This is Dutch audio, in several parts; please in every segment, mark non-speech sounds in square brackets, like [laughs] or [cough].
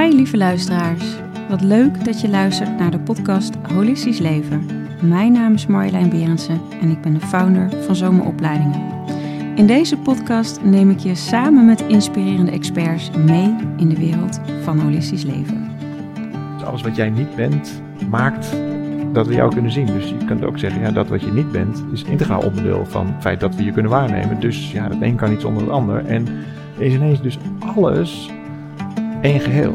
Hi lieve luisteraars. Wat leuk dat je luistert naar de podcast Holistisch Leven. Mijn naam is Marjolein Berendsen en ik ben de founder van Zomeropleidingen. In deze podcast neem ik je samen met inspirerende experts mee in de wereld van holistisch leven. Alles wat jij niet bent, maakt dat we jou kunnen zien. Dus je kunt ook zeggen, ja, dat wat je niet bent, is integraal onderdeel van het feit dat we je kunnen waarnemen. Dus ja, het een kan niet zonder het ander. En is ineens dus alles één geheel.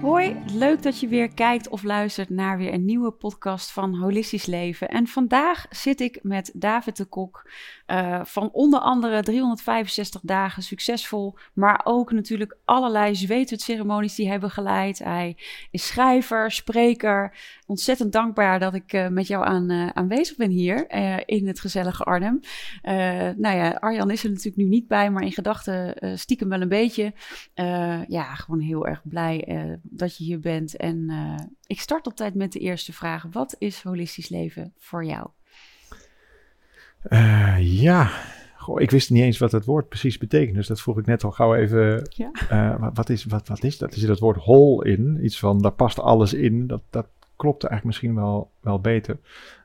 Hoi, leuk dat je weer kijkt of luistert naar weer een nieuwe podcast van Holistisch Leven. En vandaag zit ik met David de Kok uh, van onder andere 365 dagen succesvol, maar ook natuurlijk allerlei zweetceremonies die hij begeleid. Hij is schrijver, spreker. Ontzettend dankbaar dat ik uh, met jou aan, uh, aanwezig ben hier in het gezellige Arnhem. nou ja, Arjan is er natuurlijk nu niet bij, maar in gedachten stiekem wel een beetje. ja, gewoon heel erg blij dat je hier bent. En ik start op tijd met de eerste vraag. Wat is holistisch leven voor jou? Uh, ja, Goh, ik wist niet eens wat het woord precies betekent. Dus dat vroeg ik net al gauw even. Ja. Uh, wat, is, wat, wat is dat? Er zit het woord hol in. Iets van, daar past alles in. Dat, dat klopt eigenlijk misschien wel, wel beter.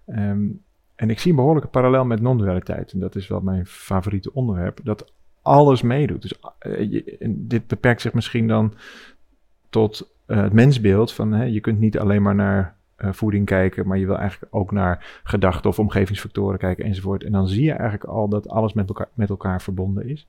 Um, en ik zie een behoorlijke parallel met non-dualiteit. En dat is wel mijn favoriete onderwerp. Dat alles meedoet. Dus uh, je, dit beperkt zich misschien dan tot het mensbeeld. Van, je kunt niet alleen maar naar uh, voeding kijken, maar je wil eigenlijk ook naar gedachten of omgevingsfactoren kijken enzovoort. En dan zie je eigenlijk al dat alles met elkaar, met elkaar verbonden is.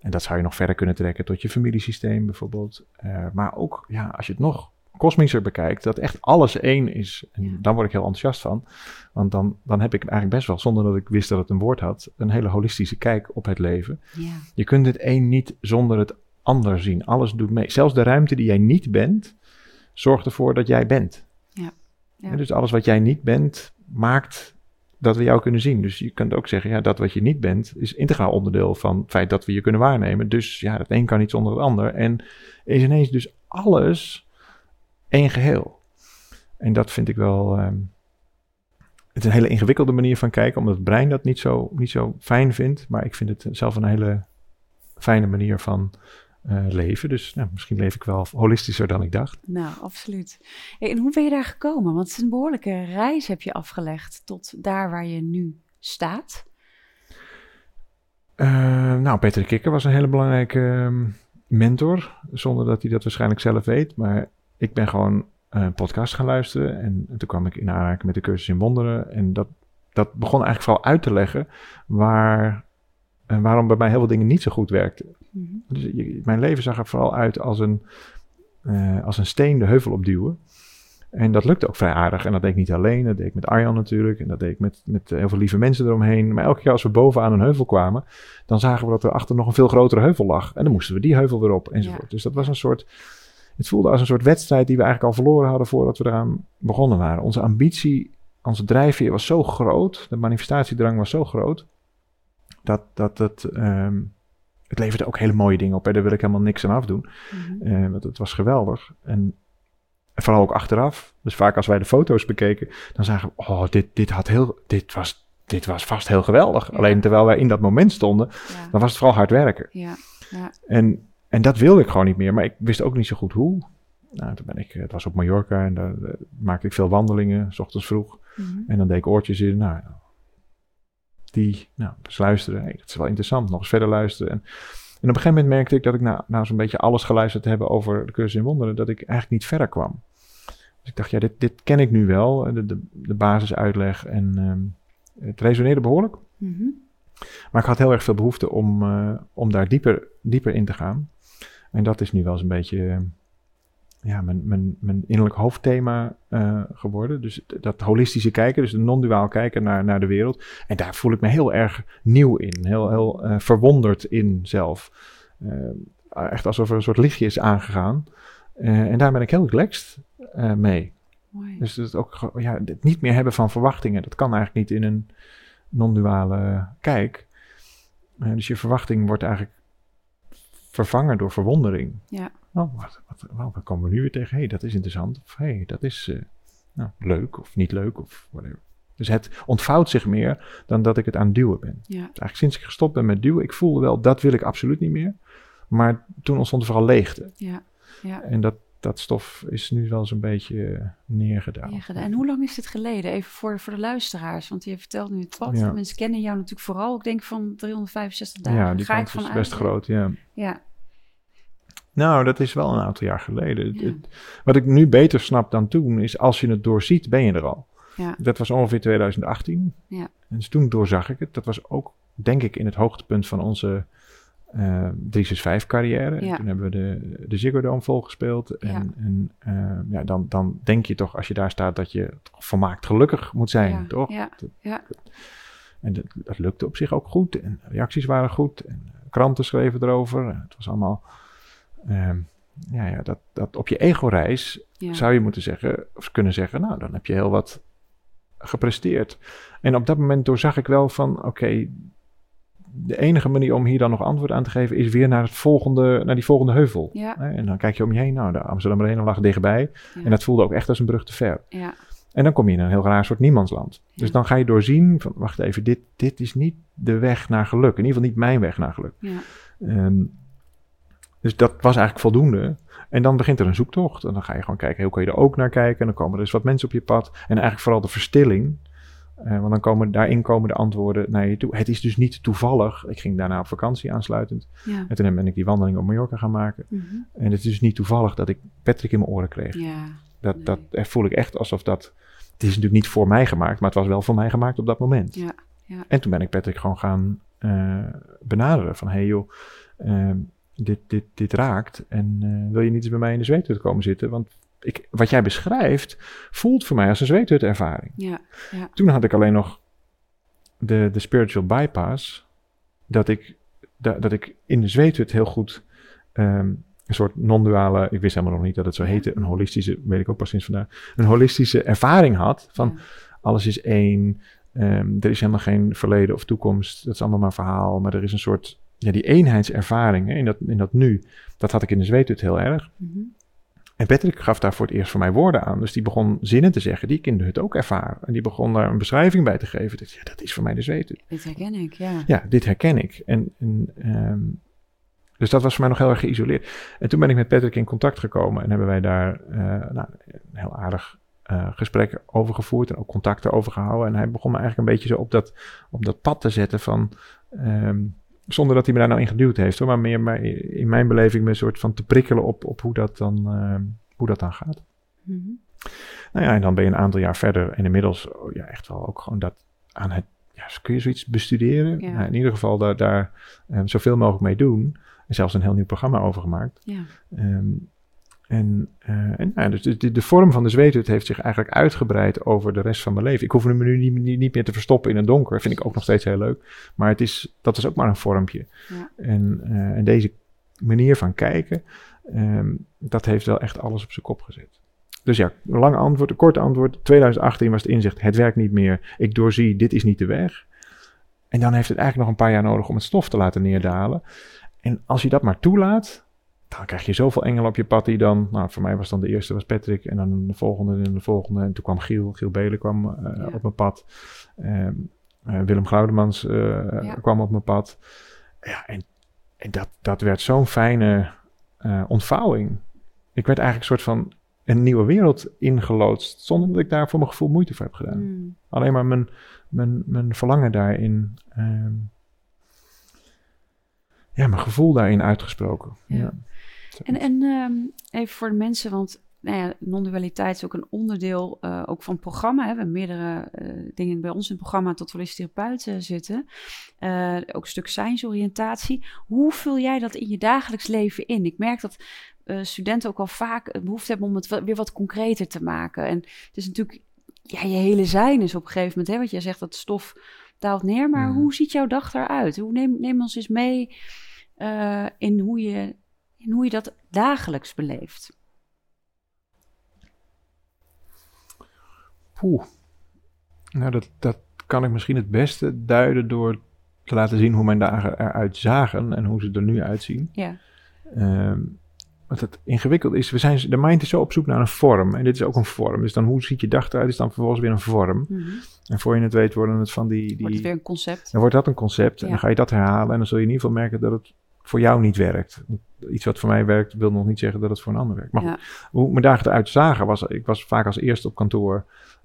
En dat zou je nog verder kunnen trekken tot je familiesysteem bijvoorbeeld. Uh, maar ook, ja, als je het nog kosmischer bekijkt, dat echt alles één is. En dan word ik heel enthousiast van. Want dan, dan heb ik eigenlijk best wel, zonder dat ik wist dat het een woord had, een hele holistische kijk op het leven. Ja. Je kunt het een niet zonder het ander zien. Alles doet mee. Zelfs de ruimte die jij niet bent, zorgt ervoor dat jij bent. Dus alles wat jij niet bent, maakt dat we jou kunnen zien. Dus je kunt ook zeggen, ja, dat wat je niet bent, is integraal onderdeel van het feit dat we je kunnen waarnemen. Dus ja, het een kan niet zonder het ander. En is ineens dus alles één geheel. En dat vind ik wel. Um, het is een hele ingewikkelde manier van kijken, omdat het brein dat niet zo, niet zo fijn vindt. Maar ik vind het zelf een hele fijne manier van uh, leven. Dus nou, misschien leef ik wel holistischer dan ik dacht. Nou, absoluut. en hoe ben je daar gekomen? Want het is een behoorlijke reis heb je afgelegd tot daar waar je nu staat. Uh, nou, Peter de Kikker was een hele belangrijke ehm, mentor, zonder dat hij dat waarschijnlijk zelf weet. Maar ik ben gewoon een podcast gaan luisteren en, toen kwam ik in aanraking met de cursus in wonderen. En dat, dat begon eigenlijk vooral uit te leggen waar en waarom bij mij heel veel dingen niet zo goed werkten. Mhm. Dus mijn leven zag er vooral uit als een, uh, als een steen de heuvel opduwen. En dat lukte ook vrij aardig. En dat deed ik niet alleen. Dat deed ik met Arjan natuurlijk. En dat deed ik met, met heel veel lieve mensen eromheen. Maar elke keer als we bovenaan een heuvel kwamen, dan zagen we dat er achter nog een veel grotere heuvel lag. En dan moesten we die heuvel weer op enzovoort. Dus dat was een soort. Het voelde als een soort wedstrijd die we eigenlijk al verloren hadden voordat we eraan begonnen waren. Onze ambitie, onze drijfveer was zo groot. De manifestatiedrang was zo groot dat, dat het, um, het leverde ook hele mooie dingen op. Hè. Daar wil ik helemaal niks aan afdoen. Mm -hmm. want het was geweldig. En, vooral ook achteraf. Dus vaak als wij de foto's bekeken, dan zagen we, oh, dit, dit, had heel, dit, was, dit was vast heel geweldig. Alleen terwijl wij in dat moment stonden, dan was het vooral hard werken. Ja. Ja. En, en dat wilde ik gewoon niet meer. Maar ik wist ook niet zo goed hoe. Nou, toen ben ik, het was op Mallorca en daar, maakte ik veel wandelingen, s ochtends vroeg. Mm -hmm. En dan deed ik oortjes in. Nou, die nou, luisteren. Hey, dat is wel interessant, nog eens verder luisteren. En, en, op een gegeven moment merkte ik dat ik nou, nou zo'n beetje alles geluisterd heb over de cursus in wonderen, dat ik eigenlijk niet verder kwam. Dus ik dacht, ja, dit, dit ken ik nu wel, de, de, de basisuitleg en um, het resoneerde behoorlijk. Mm -hmm. Maar ik had heel erg veel behoefte om, uh, om daar dieper, dieper in te gaan. En dat is nu wel eens een beetje ja, mijn, mijn, mijn innerlijk hoofdthema uh, geworden. Dus dat holistische kijken, dus de non-duaal kijken naar, naar de wereld. En daar voel ik me heel erg nieuw in, heel, heel uh, verwonderd in zelf. Uh, echt alsof er een soort lichtje is aangegaan. en daar ben ik heel relaxed mee. Mooi. Dus het, ook, ja, het niet meer hebben van verwachtingen, dat kan eigenlijk niet in een non-duale kijk. dus je verwachting wordt eigenlijk vervangen door verwondering. Ja. Oh, wat, wat, wat komen we nu weer tegen? Hé, hey, dat is interessant. Of hé, hey, dat is uh, nou, leuk of niet leuk of whatever. Dus het ontvouwt zich meer dan dat ik het aan het duwen ben. Ja. Dus eigenlijk sinds ik gestopt ben met duwen, ik voelde wel, dat wil ik absoluut niet meer. Maar toen ontstond er vooral leegte. Ja. ja. En dat, dat stof is nu wel zo'n beetje neergedaald. neergedaald. En hoe lang is dit geleden? Even voor, voor de luisteraars, want je vertelt nu het pad. Ja. Mensen kennen jou natuurlijk vooral, ik denk van 365 dagen. Ja, die Ga kans is best groot, ja. Ja, Nou, dat is wel een aantal jaar geleden. Ja. wat ik nu beter snap dan toen, is als je het doorziet, ben je er al. ja, Dat was ongeveer 2018. Ja. En dus toen doorzag ik het. Dat was ook, denk ik, in het hoogtepunt van onze eh 365 carrière. Ja. Toen hebben we de, de Ziggo Dome volgespeeld. En, Ja. en eh, ja, dan, dan denk je toch, als je daar staat, dat je volmaakt gelukkig moet zijn, ja, toch? Ja, ja, En dat, dat lukte op zich ook goed. En reacties waren goed. En eh, kranten schreven erover. Het was allemaal... ehm, ja, ja dat, dat op je ego-reis ja. zou je moeten zeggen, of kunnen zeggen, nou, dan heb je heel wat gepresteerd. En op dat moment doorzag ik wel van, oké, de enige manier om hier dan nog antwoord aan te geven is weer naar, het volgende, naar die volgende heuvel. Ja, En dan kijk je om je heen, nou, de Amsterdam Arena lag dichtbij. ja, En dat voelde ook echt als een brug te ver. ja, En dan kom je in een heel raar soort niemandsland. Dus dan ga je doorzien van, wacht even, dit, dit is niet de weg naar geluk. In ieder geval niet mijn weg naar geluk. ja, Ehm, dus dat was eigenlijk voldoende. En dan begint er een zoektocht. En dan ga je gewoon kijken, hoe kan je er ook naar kijken? En dan komen er dus wat mensen op je pad. En eigenlijk vooral de verstilling. Eh, want dan komen, daarin komen de antwoorden naar je toe. Het is dus niet toevallig. Ik ging daarna op vakantie aansluitend. ja. En toen ben ik die wandeling op Mallorca gaan maken. Mhm. En het is dus niet toevallig dat ik Patrick in mijn oren kreeg. Ja, Dat, Nee. dat eh, voel ik echt alsof dat... Het is natuurlijk niet voor mij gemaakt, maar het was wel voor mij gemaakt op dat moment. ja, ja. En toen ben ik Patrick gewoon gaan eh, benaderen. Van, hey joh, ehm, dit, dit, dit raakt. En eh, wil je niet eens bij mij in de zweethut komen zitten? Want ik, wat jij beschrijft, voelt voor mij als een zweethutervaring. ja. Toen had ik alleen nog de, de spiritual bypass. Dat ik, da- dat ik in de zweethut heel goed... ehm, een soort non-duale, ik wist helemaal nog niet dat het zo Ja. heette, een holistische, weet ik ook pas sinds vandaag, een holistische ervaring had van ja. alles is één. ehm, er is helemaal geen verleden of toekomst. Dat is allemaal maar verhaal. Maar er is een soort, ja, die eenheidservaring hè, in, dat, in dat nu. Dat had ik in de zweethut heel erg. Mhm. En Patrick gaf daar voor het eerst voor mij woorden aan. Dus die begon zinnen te zeggen die ik in de hut ook ervaar. En die begon daar een beschrijving bij te geven. Dat, ja, dat is voor mij de zweethut. Dit herken ik, ja. Ja, dit herken ik. En, en, ehm, dus dat was voor mij nog heel erg geïsoleerd. En toen ben ik met Patrick in contact gekomen en hebben wij daar eh, nou, een heel aardig eh, gesprek over gevoerd en ook contacten over gehouden. En hij begon me eigenlijk een beetje zo op dat, op dat pad te zetten van, ehm, zonder dat hij me daar nou in geduwd heeft, hoor, maar meer maar in mijn beleving me een soort van te prikkelen op, op hoe, dat dan, ehm, hoe dat dan gaat. Mhm. Nou ja, en dan ben je een aantal jaar verder en inmiddels oh ja, echt wel ook gewoon dat aan het, ja, kun je zoiets bestuderen? Ja. Nou, in ieder geval daar, daar ehm, zoveel mogelijk mee doen. En zelfs een heel nieuw programma over gemaakt. Ja, Ehm, en en nou, ja, dus de, vorm van de zweethut heeft zich eigenlijk uitgebreid over de rest van mijn leven. Ik hoef hem nu niet, niet, niet meer te verstoppen in het donker. Vind ik ook nog steeds heel leuk. Maar het is, dat is ook maar een vormpje. Ja. En, eh, en deze manier van kijken, ehm, dat heeft wel echt alles op zijn kop gezet. Dus ja, een lang antwoord, een kort antwoord. 2018 was het inzicht, het werkt niet meer. Ik doorzie, dit is niet de weg. En dan heeft het eigenlijk nog een paar jaar nodig om het stof te laten neerdalen. En als je dat maar toelaat, dan krijg je zoveel engelen op je pad die dan... Nou, voor mij was dan de eerste was Patrick en dan de volgende en de volgende. En toen kwam Giel, Giel Belen kwam eh, Ja. op mijn pad. Ehm, eh, Willem Goudemans eh, Ja. kwam op mijn pad. Ja, en, en dat, dat werd zo'n fijne ontvouwing. Ik werd eigenlijk een soort van een nieuwe wereld ingeloodst... zonder dat ik daar voor mijn gevoel moeite voor heb gedaan. Mm. Alleen maar mijn, mijn, mijn verlangen daarin. ehm, ja, mijn gevoel daarin uitgesproken. Ja. Ja. En, en ehm, even voor de mensen, want nou ja, non-dualiteit is ook een onderdeel eh, ook van het programma. Hè. We hebben meerdere eh, dingen bij ons in het programma tot holistisch therapeut eh, zitten. Ook een stuk zijnsoriëntatie. Hoe vul jij dat in je dagelijks leven in? Ik merk dat studenten ook al vaak behoefte hebben om het weer wat concreter te maken. En het is natuurlijk, ja, je hele zijn is op een gegeven moment, hè, wat jij zegt, dat stof daalt neer. Maar Mhm. hoe ziet jouw dag eruit? Hoe neem, neem ons eens mee in, hoe je, in hoe je dat dagelijks beleeft. Poeh. Nou, dat, dat kan ik misschien het beste duiden door te laten zien hoe mijn dagen eruit zagen en hoe ze er nu uitzien. Ja, Ehm wat het ingewikkeld is, we zijn, de mind is zo op zoek naar een vorm. En dit is ook een vorm. Dus dan hoe ziet je dag eruit, is dan vervolgens weer een vorm. Mhm. En voor je het weet worden het van die... die wordt het weer een concept. Dan wordt dat een concept en dan ga je dat herhalen en dan zul je in ieder geval merken dat het voor jou niet werkt. Iets wat voor mij werkt, wil nog niet zeggen dat het voor een ander werkt. Maar Ja. goed, hoe mijn dagen eruit zagen, was ik was vaak als eerste op kantoor.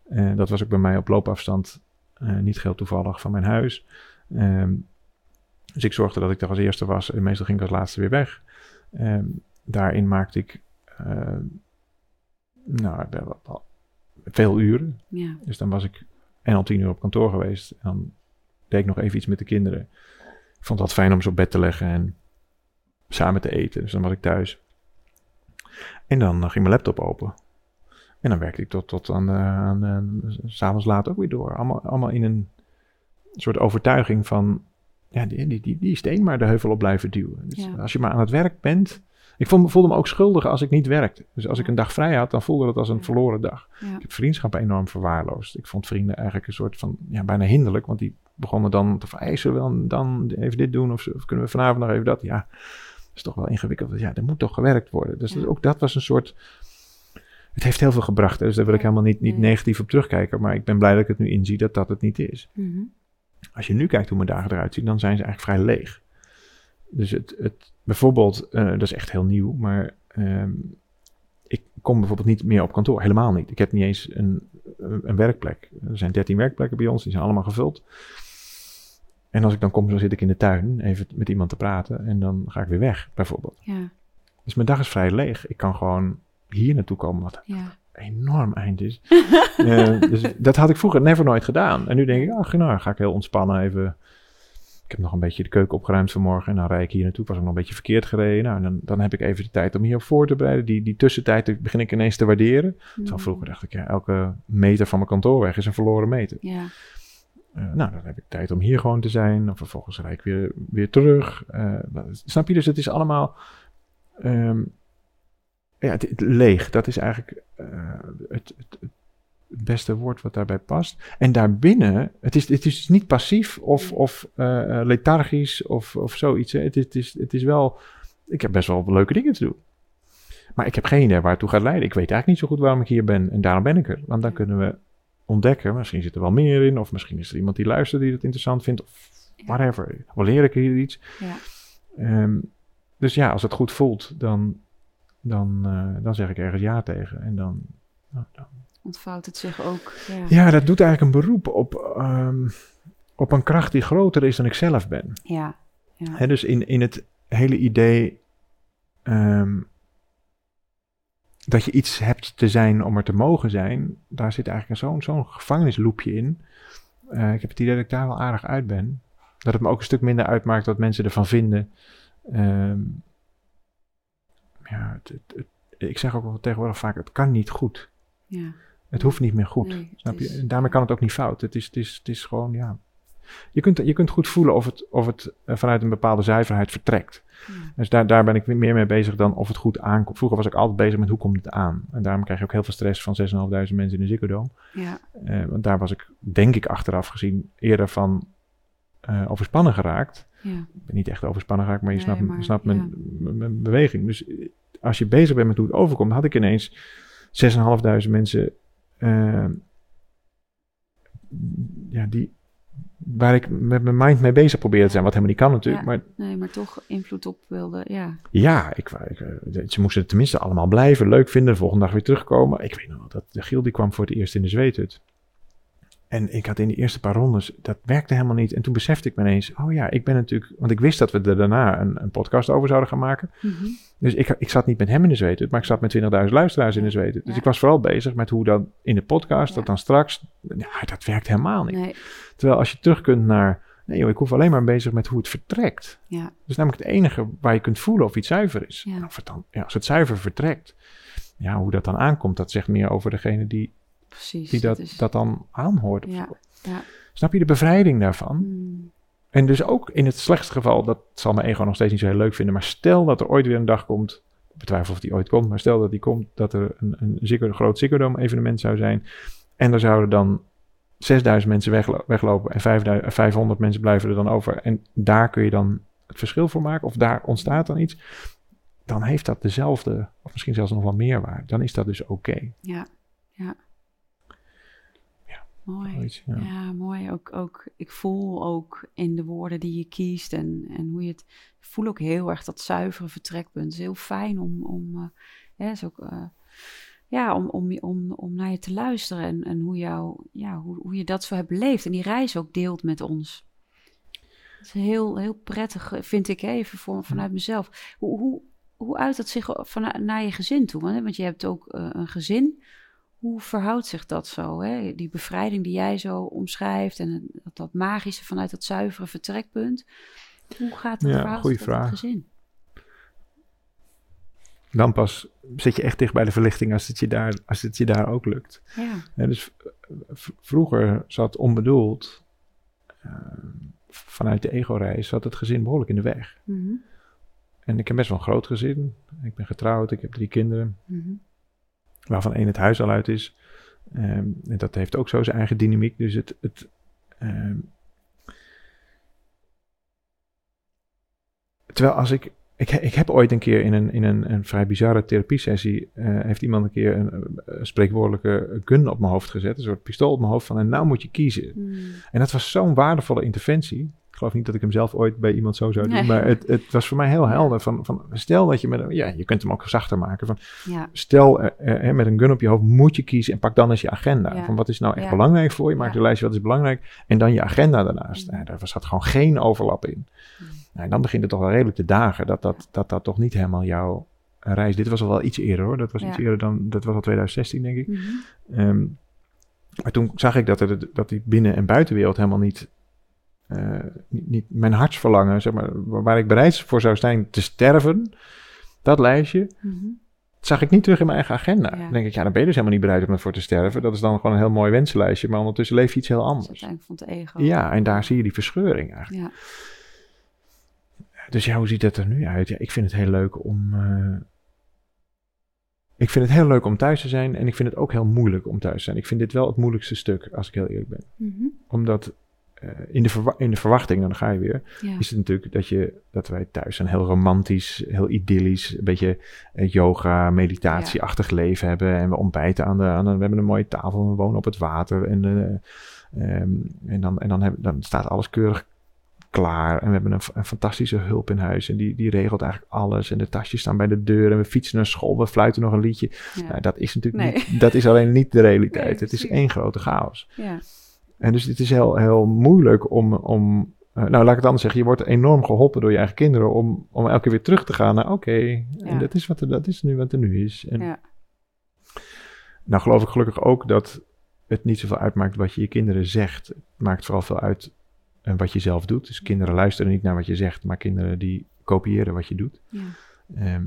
Eh, dat was ook bij mij op loopafstand, eh, niet heel toevallig, van mijn huis. Ehm, dus ik zorgde dat ik daar als eerste was en meestal ging ik als laatste weer weg. Ehm, daarin maakte ik eh, nou, veel uren. Ja. Dus dan was ik en al tien uur op kantoor geweest. En dan deed ik nog even iets met de kinderen. Ik vond het altijd fijn om ze op bed te leggen en samen te eten. Dus dan was ik thuis. En dan eh, ging mijn laptop open. En dan werkte ik tot, tot aan, de, aan de, s'avonds laat ook weer door. Allemaal, allemaal in een soort overtuiging van... Ja, die, die, die, die steen maar de heuvel op blijven duwen. Dus Ja. als je maar aan het werk bent... Ik voelde, voelde me ook schuldig als ik niet werkte. Dus als ik een dag vrij had, dan voelde dat als een verloren dag. Ja. Ik heb vriendschappen enorm verwaarloosd. Ik vond vrienden eigenlijk een soort van, ja, bijna hinderlijk. Want die begonnen dan te vragen, hey, zullen we dan, dan even dit doen? Of, of kunnen we vanavond nog even dat? Ja, is toch wel ingewikkeld. Ja, er moet toch gewerkt worden. Dus Ja. ook dat was een soort... Het heeft heel veel gebracht. hè. Dus daar wil ik helemaal niet, niet negatief op terugkijken. Maar ik ben blij dat ik het nu inzie dat dat het niet is. Mhm. Als je nu kijkt hoe mijn dagen eruit zien, dan zijn ze eigenlijk vrij leeg. Dus het, het bijvoorbeeld, eh, dat is echt heel nieuw, maar ehm, ik kom bijvoorbeeld niet meer op kantoor. Helemaal niet. Ik heb niet eens een, een werkplek. Er zijn 13 werkplekken bij ons, die zijn allemaal gevuld. En als ik dan kom, dan zit ik in de tuin even met iemand te praten en dan ga ik weer weg, bijvoorbeeld. Ja. Dus mijn dag is vrij leeg. Ik kan gewoon hier naartoe komen, wat Ja. een enorm eind is. [laughs] Eh, dus dat had ik vroeger never nooit gedaan. En nu denk ik, ach, nou, ga ik heel ontspannen even. Ik heb nog een beetje de keuken opgeruimd vanmorgen. En dan rijd ik hier naartoe. Ik was nog een beetje verkeerd gereden. Nou, en dan, dan heb ik even de tijd om hierop voor te bereiden. Die, die tussentijd begin ik ineens te waarderen. Terwijl vroeger dacht ik, ja, elke meter van mijn kantoorweg is een verloren meter. Ja. Nou, dan heb ik tijd om hier gewoon te zijn. En vervolgens rijd ik weer, weer terug. Eh, snap je? Dus het is allemaal... ehm, ja, het, leeg. Dat is eigenlijk eh, het, het, het beste woord wat daarbij past. En daarbinnen, het is, het is niet passief of, of eh, lethargisch of, of zoiets. Het, is, het, is, het is wel... Ik heb best wel leuke dingen te doen. Maar ik heb geen idee waar toe gaat leiden. Ik weet eigenlijk niet zo goed waarom ik hier ben. En daarom ben ik er. Want dan kunnen we ontdekken. Misschien zit er wel meer in. Of misschien is er iemand die luistert die het interessant vindt. Of whatever. Of leer ik hier iets. Ja. Ehm, dus ja, als het goed voelt, dan, dan, eh, dan zeg ik ergens ja tegen. En dan, nou, dan- Ontvouwt het zich ook. Ja. Ja, dat doet eigenlijk een beroep op, ehm, op een kracht die groter is dan ik zelf ben. Ja. Ja. Dus in, in het hele idee ehm, dat je iets hebt te zijn om er te mogen zijn, daar zit eigenlijk zo'n zo'n gevangenisloopje in. Eh, ik heb het idee dat ik daar wel aardig uit ben. Dat het me ook een stuk minder uitmaakt wat mensen ervan vinden. Ehm, ja, het, het- het- ik zeg ook wel tegenwoordig vaak, het kan niet goed. Ja. Het hoeft niet meer goed. Nee, Snap je? En daarmee kan het ook niet fout. Het is, het is, het is gewoon, ja. Je kunt, je kunt goed voelen of het, of het eh, vanuit een bepaalde zuiverheid vertrekt. Dus daar, daar ben ik meer mee bezig dan of het goed aankomt. Vroeger was ik altijd bezig met hoe komt het aan. En daarom krijg je ook heel veel stress van 6.500 mensen in de Ziggo. Ja. Eh, want daar was ik, denk ik, achteraf gezien eerder van eh, overspannen geraakt. Ja. Ik ben niet echt overspannen geraakt, maar je Nee, snapt, maar, snapt mijn, ja. mijn- mijn beweging. Dus als je bezig bent met hoe het overkomt, had ik ineens 6.500 mensen ja, die, waar ik met mijn mind mee bezig probeerde te zijn. Wat helemaal niet kan natuurlijk. Ja. Maar Nee, maar toch invloed op wilde. Ja. ja, ik, ik, eh, ze moesten tenminste allemaal blijven, leuk vinden, de volgende dag weer terugkomen. Ik weet nog wel, dat de Giel die kwam voor het eerst in de zweethut. En ik had in die eerste paar rondes, dat werkte helemaal niet. En toen besefte ik me ineens, oh ja, ik ben natuurlijk... Want ik wist dat we er daarna een, een podcast over zouden gaan maken. Mhm. Dus ik, ik zat niet met hem in de zweethut, maar ik zat met 20.000 luisteraars in de zweethut. Dus Ja. ik was vooral bezig met hoe dan in de podcast, Ja. dat dan straks... Ja, dat werkt helemaal niet. Nee. Terwijl als je terug kunt naar... Nee joh, ik hoef alleen maar bezig met hoe het vertrekt. Ja. Dat is namelijk het enige waar je kunt voelen of iets zuiver is. Ja. Of het dan, ja, als het zuiver vertrekt, ja, hoe dat dan aankomt, dat zegt meer over degene die, Precies. die dat, is- dat dan aanhoort. Ja. Ja. Snap je de bevrijding daarvan? Mm. En dus ook in het slechtste geval, dat zal mijn ego nog steeds niet zo heel leuk vinden, maar stel dat er ooit weer een dag komt, ik betwijfel of die ooit komt, maar stel dat die komt, dat er een, een, een groot Ziggo Dome evenement zou zijn, en er zouden dan 6000 mensen weglo- weglopen en 5000 500 mensen blijven er dan over, en daar kun je dan het verschil voor maken, of daar ontstaat dan iets, dan heeft dat dezelfde, of misschien zelfs nog wel meer waarde. Dan is dat dus oké. Ja. Ja. Mooi. Ja. ja. mooi. Ook, ook, ik voel ook in de woorden die je kiest en, en hoe je het... Ik voel ook heel erg dat zuivere vertrekpunt. Het is heel fijn om... om uh, ja, is ook, uh, ja, om, om, om, om naar je te luisteren en, en hoe, jou, ja, hoe, hoe je dat zo hebt beleefd. En die reis ook deelt met ons. Het is heel, heel prettig, vind ik even voor, vanuit mezelf. Hoe, hoe, hoe uit het zich van, naar je gezin toe? Want je hebt ook uh, een gezin. Hoe verhoudt zich dat zo? Hè? Die bevrijding die jij zo omschrijft en dat, dat magische vanuit dat zuivere vertrekpunt. Hoe gaat dat Ja, het vraag. gezin? Dan pas zit je echt dicht bij de verlichting als het je daar, als het je daar ook lukt. Ja, Ja, dus vroeger zat onbedoeld, eh, vanuit de ego-reis, zat het gezin behoorlijk in de weg. Mhm, En ik heb best wel een groot gezin. Ik ben getrouwd, ik heb drie kinderen, mhm. Waarvan één het huis al uit is. Ehm, en dat heeft ook zo zijn eigen dynamiek. Dus het. het ehm, terwijl als ik. Ik, ik heb ooit een keer in een, in een, een vrij bizarre therapiesessie. eh, heeft iemand een keer een, een spreekwoordelijke gun op mijn hoofd gezet. Een soort pistool op mijn hoofd van. En nou moet je kiezen. Mm. En dat was zo'n waardevolle interventie. Ik geloof niet dat ik hem zelf ooit bij iemand zo zou doen. Nee. Maar het, het was voor mij heel helder. Van, van, stel dat je met een... Ja, je kunt hem ook zachter maken. Van, Ja, stel eh, eh, met een gun op je hoofd moet je kiezen. En pak dan eens je agenda. Ja. Van wat is nou echt Ja. belangrijk voor je. Maak een lijstje wat is belangrijk. En dan je agenda daarnaast. Mm. Daar zat gewoon geen overlap in. Mm. Nou, en dan begint het toch wel redelijk te dagen. Dat dat, dat, dat toch niet helemaal jouw reis... Dit was al wel iets eerder hoor. Dat was iets eerder dan... Dat was al 2016 denk ik. Mhm. Ehm, maar toen zag ik dat, er, dat die binnen- en buitenwereld helemaal niet, eh, niet, niet mijn hartsverlangen, zeg maar, waar ik bereid voor zou zijn te sterven, dat lijstje, Mhm. dat zag ik niet terug in mijn eigen agenda. Ja. Dan denk ik, ja, dan ben je dus helemaal niet bereid om ervoor te sterven. Dat is dan gewoon een heel mooi wensenlijstje, maar ondertussen leef je iets heel anders. uiteindelijk van het ego. Ja, en daar zie je die verscheuring eigenlijk. Ja, Dus ja, hoe ziet dat er nu uit? Ja, ik vind het heel leuk om. eh, ik vind het heel leuk om thuis te zijn en ik vind het ook heel moeilijk om thuis te zijn. Ik vind dit wel het moeilijkste stuk, als ik heel eerlijk ben. Mhm. Omdat in, de in de verwachting, dan ga je weer, ja. is het natuurlijk dat, je, dat wij thuis een heel romantisch, heel idyllisch, een beetje eh, yoga, meditatieachtig leven hebben. En we ontbijten aan de, aan de, we hebben een mooie tafel, we wonen op het water. En, eh, ehm, en, dan, en dan, hebben, dan staat alles keurig klaar. En we hebben een, fantastische hulp in huis. En die, die regelt eigenlijk alles. En de tasjes staan bij de deur. En we fietsen naar school. We fluiten nog een liedje. ja. Nou, dat is natuurlijk Nee. niet, dat is alleen niet de realiteit. Nee, het is één grote chaos. ja. En dus het is heel, heel moeilijk om, om eh, nou laat ik het anders zeggen, je wordt enorm geholpen door je eigen kinderen om, om elke keer weer terug te gaan naar oké, Ja. en dat is, wat er, dat is nu wat er nu is. En, Ja. Nou geloof ik gelukkig ook dat het niet zoveel uitmaakt wat je je kinderen zegt. Het maakt vooral veel uit eh, wat je zelf doet. Dus kinderen luisteren niet naar wat je zegt, maar kinderen die kopiëren wat je doet. ja. Ehm,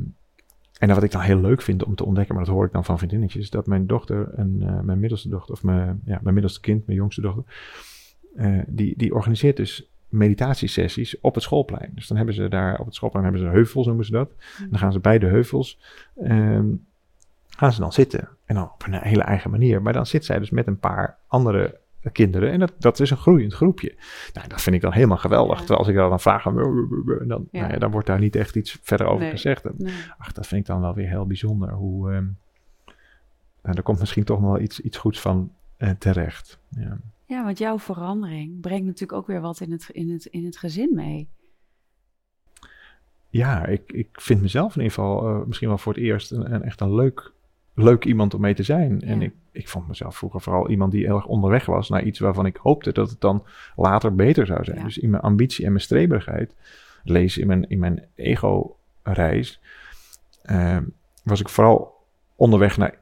en wat ik dan heel leuk vind om te ontdekken, maar dat hoor ik dan van vriendinnetjes, is dat mijn dochter en eh, mijn middelste dochter, of mijn, ja, mijn middelste kind, mijn jongste dochter, eh, die, die organiseert dus meditatiesessies op het schoolplein. Dus dan hebben ze daar op het schoolplein hebben ze heuvels, noemen ze dat. En dan gaan ze bij de heuvels, ehm, gaan ze dan zitten. En dan op een hele eigen manier. Maar dan zit zij dus met een paar andere kinderen. En dat, dat is een groeiend groepje. Nou, dat vind ik dan helemaal geweldig. Ja. Terwijl als ik dan vraag, dan, Ja. nou ja, dan wordt daar niet echt iets verder over Nee. gezegd. En, Nee. ach, dat vind ik dan wel weer heel bijzonder. Hoe, ehm, nou, er komt misschien toch nog wel iets, iets goeds van eh, terecht. Ja. Ja, want jouw verandering brengt natuurlijk ook weer wat in het, in het, in het gezin mee. ja, ik, ik vind mezelf in ieder geval eh, misschien wel voor het eerst een, een echt een leuk, leuk iemand om mee te zijn. En ik, ik vond mezelf vroeger vooral iemand die erg onderweg was naar iets waarvan ik hoopte dat het dan later beter zou zijn. Ja. Dus in mijn ambitie en mijn streberigheid, lees in mijn, in mijn ego-reis, eh, was ik vooral onderweg naar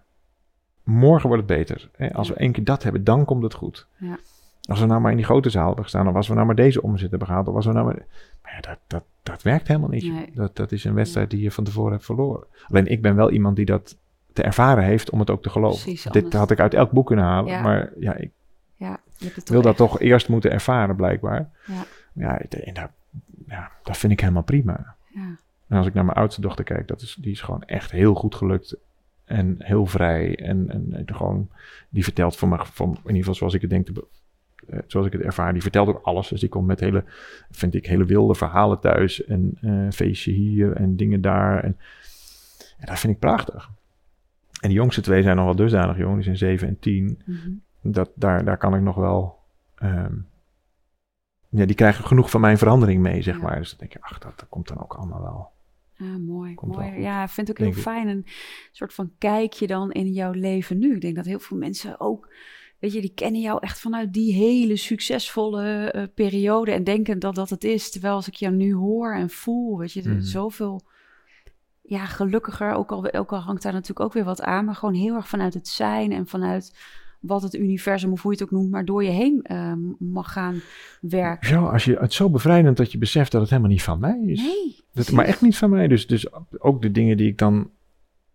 morgen wordt het beter. Hè? Als we één keer dat hebben, dan komt het goed. Ja. Als we nou maar in die grote zaal hebben gestaan, of als we nou maar deze omzet hebben gehaald, of als we nou maar... Maar ja, dat, dat, dat werkt helemaal niet. Nee. Dat, dat is een wedstrijd die je van tevoren hebt verloren. Alleen ik ben wel iemand die dat te ervaren heeft om het ook te geloven. Precies, Dit anders- had ik uit elk boek kunnen halen, Ja. maar ja, ik Ja, wil dat toch eerst moeten ervaren blijkbaar. Ja. Ja, en dat, ja, dat vind ik helemaal prima. Ja. En als ik naar mijn oudste dochter kijk, dat is, die is gewoon echt heel goed gelukt. En heel vrij. En, en, en gewoon, die vertelt voor me, van, in ieder geval zoals ik het denk, te eh, zoals ik het ervaar, die vertelt ook alles. Dus die komt met hele, vind ik, hele wilde verhalen thuis. En eh, feestje hier en dingen daar. En, en dat vind ik prachtig. En die jongste twee zijn nog wel dusdanig jong, die zijn zeven en tien. Mhm. dat, daar, daar kan ik nog wel. ehm, ja, die krijgen genoeg van mijn verandering mee, zeg Ja. maar. Dus dan denk je, ach, dat, dat komt dan ook allemaal wel. Ja, mooi. Komt mooi. Ja, ik vind het ook heel ik. fijn. Een soort van kijkje dan in jouw leven nu. Ik denk dat heel veel mensen ook, weet je, die kennen jou echt vanuit die hele succesvolle eh, periode en denken dat dat het is. Terwijl als ik jou nu hoor en voel, weet je, er Mhm. zoveel ja, gelukkiger. Ook al, ook al hangt daar natuurlijk ook weer wat aan, maar gewoon heel erg vanuit het zijn en vanuit wat het universum, of hoe je het ook noemt, maar door je heen eh, mag gaan werken. Zo, als je, het is zo bevrijdend dat je beseft dat het helemaal niet van mij is. Nee. Dat, maar echt niet van mij. Dus, dus ook de dingen die ik dan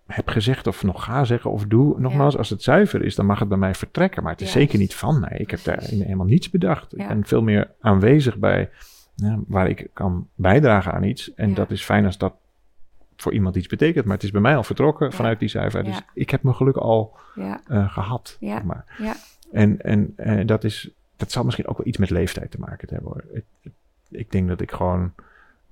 heb gezegd of nog ga zeggen of doe. Nogmaals, als het zuiver is, dan mag het bij mij vertrekken. Maar het is zeker niet van mij. Ik heb daar helemaal niets bedacht. Ik Ja. ben veel meer aanwezig bij ja, waar ik kan bijdragen aan iets. En dat is fijn als dat voor iemand iets betekent. Maar het is bij mij al vertrokken vanuit die. Ja. Dus ik heb mijn geluk al eh, gehad. Ja. zeg maar. ja, En, en eh, dat, is, dat zal misschien ook wel iets met leeftijd te maken hebben hoor. Ik, ik denk dat ik gewoon,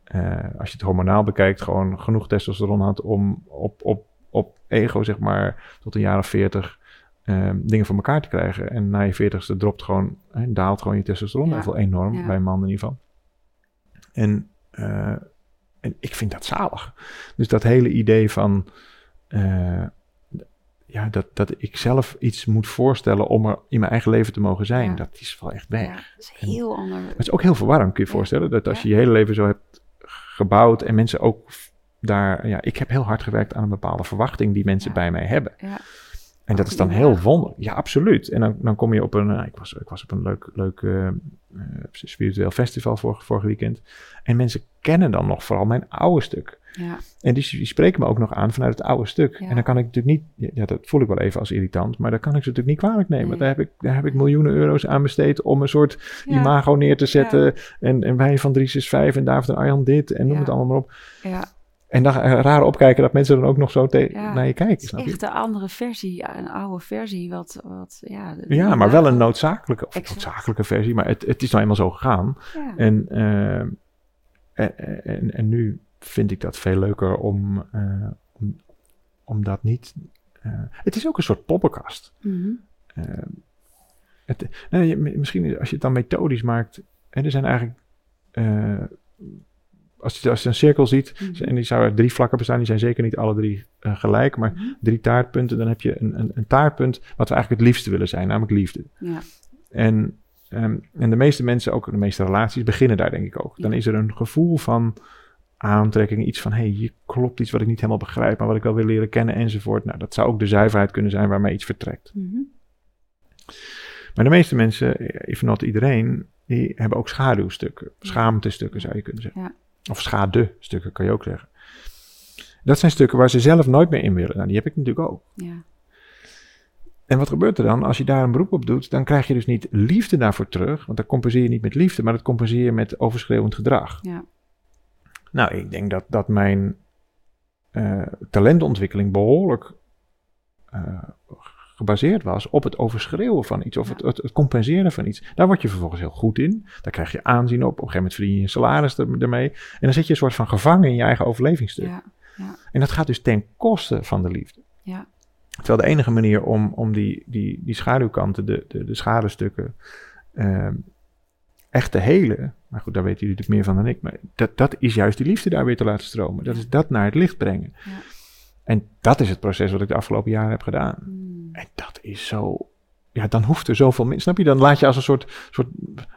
eh, als je het hormonaal bekijkt, gewoon genoeg testosteron had om op, op, op ego, zeg maar, tot een jaar of veertig ehm, dingen voor elkaar te krijgen. En na je veertigste dropt gewoon, hè, daalt gewoon je testosteron Ja. enorm, Ja. bij een man in ieder geval. En, en ik vind dat zalig. Dus dat hele idee van... eh, ja, dat, dat ik zelf iets moet voorstellen om er in mijn eigen leven te mogen zijn, Ja. dat is wel echt weg. ja, dat is heel ander. Maar het is ook heel verwarrend, kun je voorstellen. Dat als je je hele leven zo hebt gebouwd en mensen ook daar... Ja, ik heb heel hard gewerkt aan een bepaalde verwachting die mensen bij mij hebben. Ja, En dat is dan heel wonderlijk. Ja, absoluut. En dan, dan kom je op een... eh, ik, was, ik was op een leuk, leuk eh, spiritueel festival vorig, vorig weekend. En mensen kennen dan nog vooral mijn oude stuk. ja, En die, die spreken me ook nog aan vanuit het oude stuk. Ja. En dan kan ik natuurlijk niet, ja, dat voel ik wel even als irritant, maar dan kan ik ze natuurlijk niet kwalijk nemen. Nee. Daar, heb ik, daar heb ik miljoenen euro's aan besteed om een soort ja, imago neer te zetten. En, en wij van 365 en David en Arjan dit en noem het allemaal maar op. ja. En dan eh, raar opkijken dat mensen dan ook nog zo Ja. naar je kijken, Het is je? echt een andere versie, een oude versie. Wat, wat, ja, Ja, maar wel een noodzakelijke, of noodzakelijke versie, maar het, het is nou eenmaal zo gegaan. Ja, En, eh, en, en, en nu vind ik dat veel leuker om, eh, om, om dat niet... het is ook een soort poppenkast. mhm, het, nou, je- misschien is- als je het dan methodisch maakt... Hè, er zijn eigenlijk... als, je, als je een cirkel ziet, mhm, en die zou uit drie vlakken bestaan, die zijn zeker niet alle drie eh, gelijk, maar mhm. drie taartpunten, dan heb je een, een, een taartpunt wat we eigenlijk het liefste willen zijn, namelijk liefde. Ja, En, ehm, en de meeste mensen, ook de meeste relaties, beginnen daar denk ik ook. Dan is er een gevoel van aantrekking, iets van, hé, hey, hier klopt iets wat ik niet helemaal begrijp, maar wat ik wel wil leren kennen enzovoort. Nou, dat zou ook de zuiverheid kunnen zijn waarmee iets vertrekt. mhm, Maar de meeste mensen, eh, if not iedereen, die hebben ook schaduwstukken, schaamtestukken zou je kunnen zeggen. Ja. Of schadestukken kan je ook zeggen. Dat zijn stukken waar ze zelf nooit meer in willen. Nou, die heb ik natuurlijk ook. ja, En wat gebeurt er dan? Als je daar een beroep op doet, dan krijg je dus niet liefde daarvoor terug. Want dan compenseer je niet met liefde, maar dat compenseer je met overschreeuwend gedrag. ja, Nou, ik denk dat, dat mijn eh, talentontwikkeling behoorlijk eh, gebaseerd was op het overschreeuwen van iets of Ja. het, het, het compenseren van iets. Daar word je vervolgens heel goed in. Daar krijg je aanzien op. Op een gegeven moment verdien je je salaris er- ermee. En dan zit je een soort van gevangen in je eigen overlevingsstuk. ja, En dat gaat dus ten koste van de liefde. ja, Terwijl de enige manier om, om die, die, die schaduwkanten, de, de, de schaduwstukken, ehm, echt te helen. Maar goed, daar weten jullie natuurlijk meer van dan ik. Maar dat, dat is juist die liefde daar weer te laten stromen. Dat Ja. is dat naar het licht brengen. Ja. En dat is het proces wat ik de afgelopen jaren heb gedaan. mm, En dat is zo. Ja, dan hoeft er zoveel meer. Snap je? Dan laat je als een soort, soort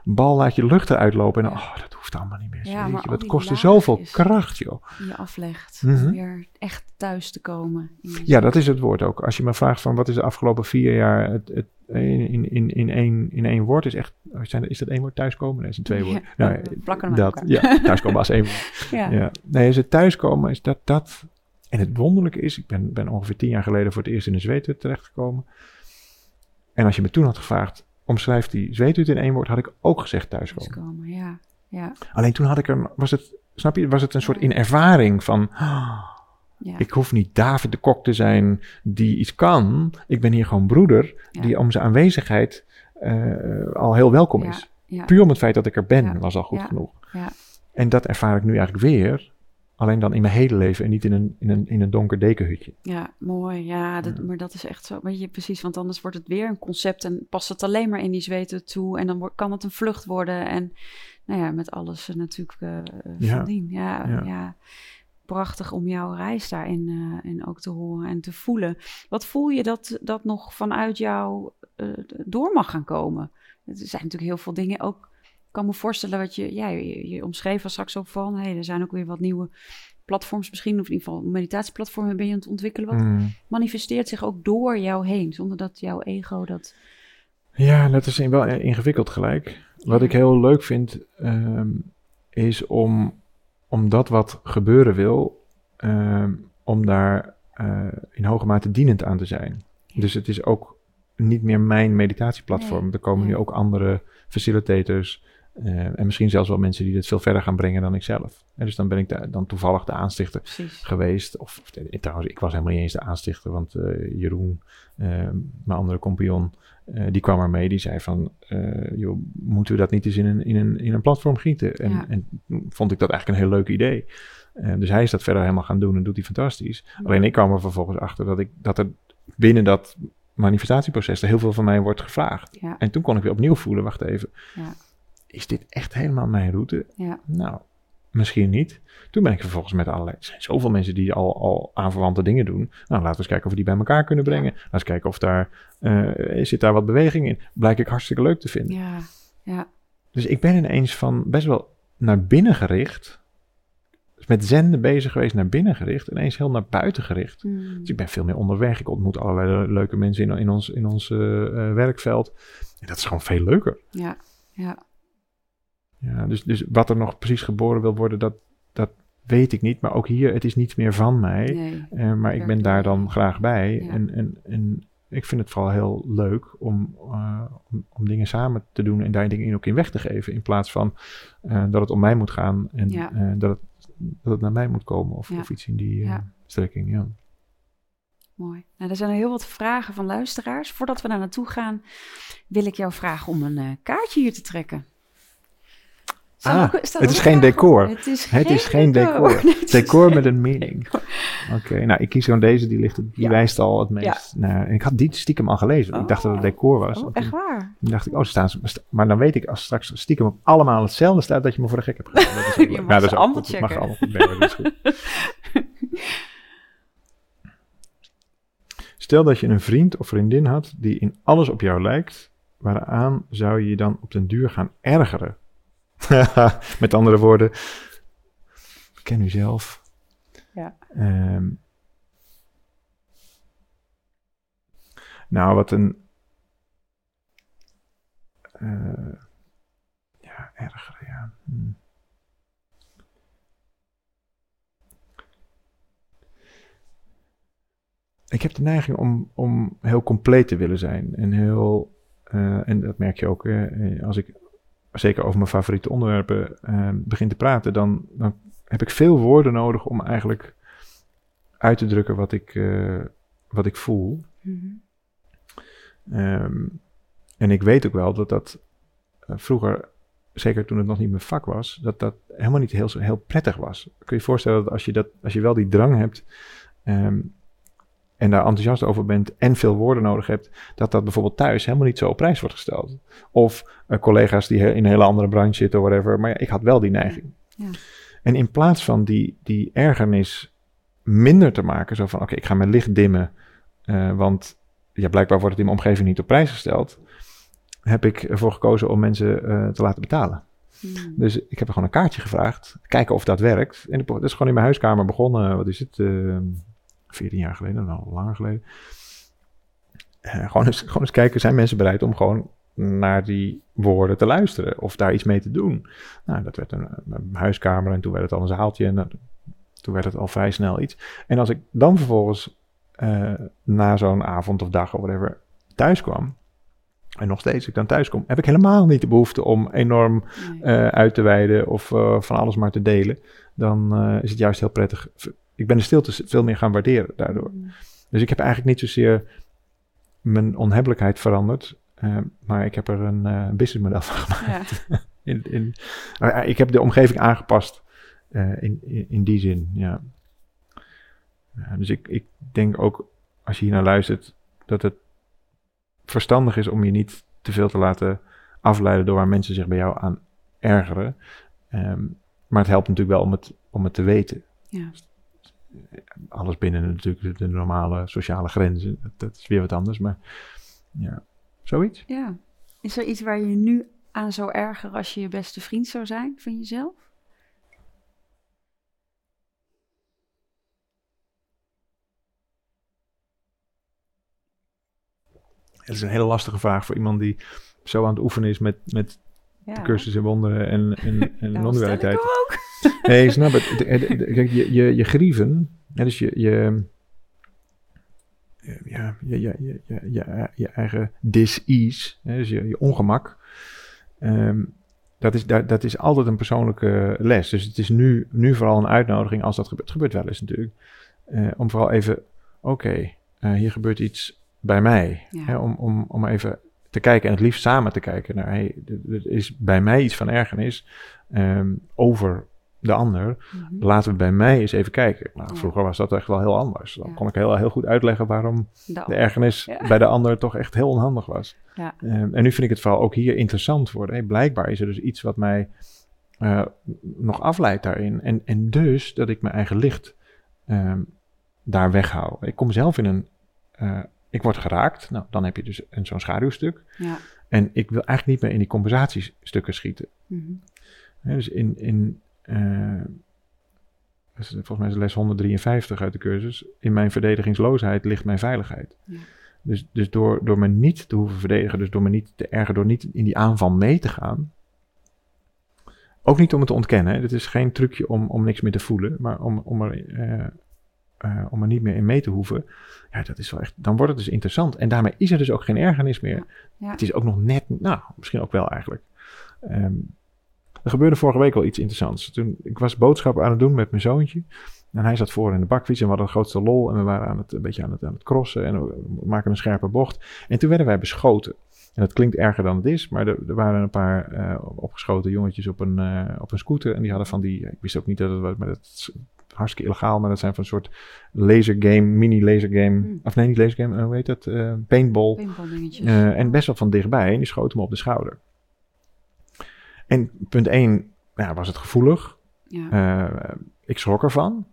bal laat je lucht eruit lopen. En oh, dat hoeft allemaal niet meer. Ja, maar je, al wat die kost er laagjes. zoveel kracht, joh. die je aflegt. Mhm. Om weer echt thuis te komen. Ja, dat is het woord ook. Als je me vraagt van wat is de afgelopen vier jaar het, het, in, in, in, in, één, in één woord, is echt, zijn, is dat één woord thuiskomen? Nee, is een twee [laughs] woorden. Ja, Nou, we plakken dat, elkaar. ja, thuiskomen als één woord. [laughs] Ja. Ja. Nee, is het thuiskomen, is dat, dat. En het wonderlijke is, ik ben, ben ongeveer tien jaar geleden voor het eerst in een zweethut terechtgekomen. En als je me toen had gevraagd, omschrijf die zweethut in één woord, had ik ook gezegd thuiskomen. Thuiskomen, ja. Ja, Alleen toen had ik er, was het, snap je, was het een soort in ervaring van, ja. ik hoef niet David de Kok te zijn die iets kan. Ik ben hier gewoon broeder Ja. die om zijn aanwezigheid eh, al heel welkom is. Puur om het feit dat ik er ben was al goed Ja. genoeg. Ja. En dat ervaar ik nu eigenlijk weer Alleen dan in mijn hele leven en niet in een, in een, in een donker dekenhutje. Ja, mooi. Ja, dat, maar dat is echt zo. Weet je, precies, want anders wordt het weer een concept en past het alleen maar in die zweten toe. En dan wordt, kan het een vlucht worden. En nou ja, met alles natuurlijk uh, Ja. van dien. Ja, ja. Ja. prachtig om jouw reis daarin uh, in ook te horen en te voelen. Wat voel je dat dat nog vanuit jou uh, door mag gaan komen? Er zijn natuurlijk heel veel dingen ook. Ik kan me voorstellen wat je, ja, je, je omschreef al straks ook van, hey, er zijn ook weer wat nieuwe platforms misschien, of in ieder geval meditatieplatformen ben je aan het ontwikkelen. Wat Mm. manifesteert zich ook door jou heen, zonder dat jouw ego dat... Ja, dat is wel ingewikkeld gelijk. Wat ik heel leuk vind, ehm, is om, om dat wat gebeuren wil, ehm, om daar eh, in hoge mate dienend aan te zijn. Ja. Dus het is ook niet meer mijn meditatieplatform. Nee, Er komen nu ook andere facilitators. Eh, en misschien zelfs wel mensen die dit veel verder gaan brengen dan ik zelf. En dus dan ben ik da- dan toevallig de aanstichter Precies. geweest. Of, of eh, trouwens, ik was helemaal niet eens de aanstichter, want eh, Jeroen, mijn andere compagnon, die kwam er mee. Die zei van, joh, moeten we dat niet eens in een, in een, in een platform gieten? En, Ja. en vond ik dat eigenlijk een heel leuk idee. Dus hij is dat verder helemaal gaan doen en doet hij fantastisch. Alleen ik kwam er vervolgens achter dat, ik, dat er binnen dat manifestatieproces er heel veel van mij wordt gevraagd. Ja, En toen kon ik weer opnieuw voelen, wacht even, Ja. Is dit echt helemaal mijn route? ja, Nou, misschien niet. Toen ben ik vervolgens met allerlei... Er zijn zoveel mensen die al, al aanverwante dingen doen. Nou, laten we eens kijken of we die bij elkaar kunnen brengen. Laten we eens kijken of daar... eh, zit daar wat beweging in? Blijk ik hartstikke leuk te vinden. ja, ja. Dus ik ben ineens van best wel naar binnen gericht. Dus met zenden bezig geweest, naar binnen gericht. Ineens heel naar buiten gericht. Mm. Dus ik ben veel meer onderweg. Ik ontmoet allerlei le- leuke mensen in, in ons, in ons eh, eh, werkveld. En dat is gewoon veel leuker. Ja, ja, Ja, dus, dus wat er nog precies geboren wil worden, dat, dat weet ik niet. Maar ook hier, het is niet meer van mij. nee. Eh, maar ik ben daar dan graag bij. Ja. En, en, en ik vind het vooral heel leuk om, eh, om, om dingen samen te doen en daar dingen in ook in weg te geven. In plaats van eh, dat het om mij moet gaan en Ja. dat, het, dat het naar mij moet komen. Of, Ja. of iets in die strekking. Ja. Mooi. Nou, er zijn er heel wat vragen van luisteraars. Voordat we daar naartoe gaan, wil ik jou vragen om een kaartje hier te trekken. Ah, ook- het is een geen decor. Het is Het geen is geen decor. Nee, [laughs] Decor met een meaning. Oké, nou ik kies gewoon deze. Die, ligt, die Ja. wijst al het meest naar. Ik had die stiekem al gelezen. Ik dacht dat het Oh. decor was. Oh, echt waar? Toen dacht ik, oh, ze staan ze. Maar dan weet ik als straks stiekem op allemaal hetzelfde staat dat je me voor de gek hebt gehouden. Dat is Je mag dat is allemaal goed. Mag allemaal goed. Nee, maar dat is goed. [laughs] Stel dat je een vriend of vriendin had die in alles op jou lijkt, waaraan zou je je dan op den duur gaan ergeren? [laughs] Met andere woorden, ken u zelf. Ja. Ehm, nou, wat een. eh, ja, ergeren, ja. Hm. Ik heb de neiging om, om heel compleet te willen zijn. En heel. eh, en dat merk je ook eh, als ik zeker over mijn favoriete onderwerpen eh, begin te praten, dan, dan heb ik veel woorden nodig om eigenlijk uit te drukken wat ik, eh, wat ik voel. Mhm. Ehm, en ik weet ook wel dat dat eh, vroeger, zeker toen het nog niet mijn vak was, dat dat helemaal niet heel, heel prettig was. Kun je je voorstellen dat als je, dat, als je wel die drang hebt ehm, en daar enthousiast over bent en veel woorden nodig hebt, dat dat bijvoorbeeld thuis helemaal niet zo op prijs wordt gesteld. Of eh, collega's die in een hele andere branche zitten, whatever. Maar ja, ik had wel die neiging. Ja. En in plaats van die, die ergernis minder te maken, zo van oké, ik ga mijn licht dimmen, eh, want ja, blijkbaar wordt het in mijn omgeving niet op prijs gesteld, heb ik ervoor gekozen om mensen eh, te laten betalen. Mhm. Dus ik heb er gewoon een kaartje gevraagd, kijken of dat werkt. En dat is gewoon in mijn huiskamer begonnen, wat is het, eh 14 jaar geleden, nou langer geleden. Eh, gewoon, eens, gewoon eens kijken, zijn mensen bereid om gewoon naar die woorden te luisteren of daar iets mee te doen? Nou, dat werd een, een huiskamer en toen werd het al een zaaltje en dat- toen werd het al vrij snel iets. En als ik dan vervolgens eh, na zo'n avond of dag of whatever thuis kwam, en nog steeds ik dan thuis kom, heb ik helemaal niet de behoefte om enorm Nee. eh, uit te wijden of van alles maar te delen. Dan is het juist heel prettig. Ik ben de stilte veel meer gaan waarderen daardoor. Mhm. Dus ik heb eigenlijk niet zozeer mijn onhebbelijkheid veranderd. eh, maar ik heb er een eh businessmodel van gemaakt. Ja. [laughs] In, in, ik heb de omgeving aangepast Eh, in, in, in die zin, ja. ja dus ik, ik denk ook, als je hier naar luistert, dat het verstandig is om je niet te veel te laten afleiden door waar mensen zich bij jou aan ergeren. Ehm, maar het helpt natuurlijk wel om het, om het te weten. Ja. Alles binnen natuurlijk de normale sociale grenzen. Dat, dat is weer wat anders, maar ja, zoiets. Ja. Is er iets waar je nu aan zou ergeren als je je beste vriend zou zijn van jezelf? Het is een hele lastige vraag voor iemand die zo aan het oefenen is met, met Ja. cursus in wonderen en, en, en dat non-dualiteit. hem ook. Nee, snap het. Kijk, je, je, je grieven, hè, dus je, je, ja, je, je, je, je, eigen dis-ease, dus je, je ongemak, ehm, dat, is, dat, dat is altijd een persoonlijke les. Dus het is nu, nu vooral een uitnodiging als dat gebeurt. Het gebeurt wel eens natuurlijk. eh, om vooral even, oké, eh, hier gebeurt iets bij mij. Ja. Hè, om, om, om even te kijken en het liefst samen te kijken naar, hey, er er is bij mij iets van ergernis ehm, over de ander. Mhm. Laten we bij mij eens even kijken. Nou, vroeger was dat echt wel heel anders. Dan kon ik heel, heel goed uitleggen waarom De de ergernis bij de ander toch echt heel onhandig was. Ja. Ehm, en nu vind ik het vooral ook hier interessant worden. Hey, blijkbaar is er dus iets wat mij eh, nog afleidt daarin. En, en dus dat ik mijn eigen licht ehm, daar weghoud. Ik kom zelf in een... eh, ik word geraakt. Nou, dan heb je dus een, zo'n schaduwstuk. Ja. En ik wil eigenlijk niet meer in die compensatiestukken schieten. Mhm. Dus in, in volgens mij is les 153 uit de cursus. In mijn verdedigingsloosheid ligt mijn veiligheid. Ja. Dus, dus door, door me niet te hoeven verdedigen, dus door me niet te ergeren, door niet in die aanval mee te gaan. Ook niet om het te ontkennen. Hè. Dit is geen trucje om, om niks meer te voelen, maar om, om, er, eh, eh, om er niet meer in mee te hoeven. Ja, dat is wel echt. Dan wordt het dus interessant. En daarmee is er dus ook geen ergernis meer. Ja. Het is ook nog net, nou, misschien ook wel eigenlijk. Ehm, er gebeurde vorige week al iets interessants. Toen, ik was boodschappen aan het doen met mijn zoontje. En hij zat voor in de bakfiets en we hadden de grootste lol. En we waren aan het, een beetje aan het, aan het crossen en we maken een scherpe bocht. En toen werden wij beschoten. En dat klinkt erger dan het is, maar er, er waren een paar eh, opgeschoten jongetjes op een, eh, op een scooter. En die hadden van die, ik wist ook niet dat het was, maar dat is hartstikke illegaal. Maar dat zijn van een soort lasergame, mini lasergame. Hmm. Of nee, niet lasergame, eh, hoe heet dat? Eh, paintball. Paintball dingetjes. En best wel van dichtbij. En die schoot hem op de schouder. En punt 1 ja, was het gevoelig. ja. Eh, ik schrok ervan.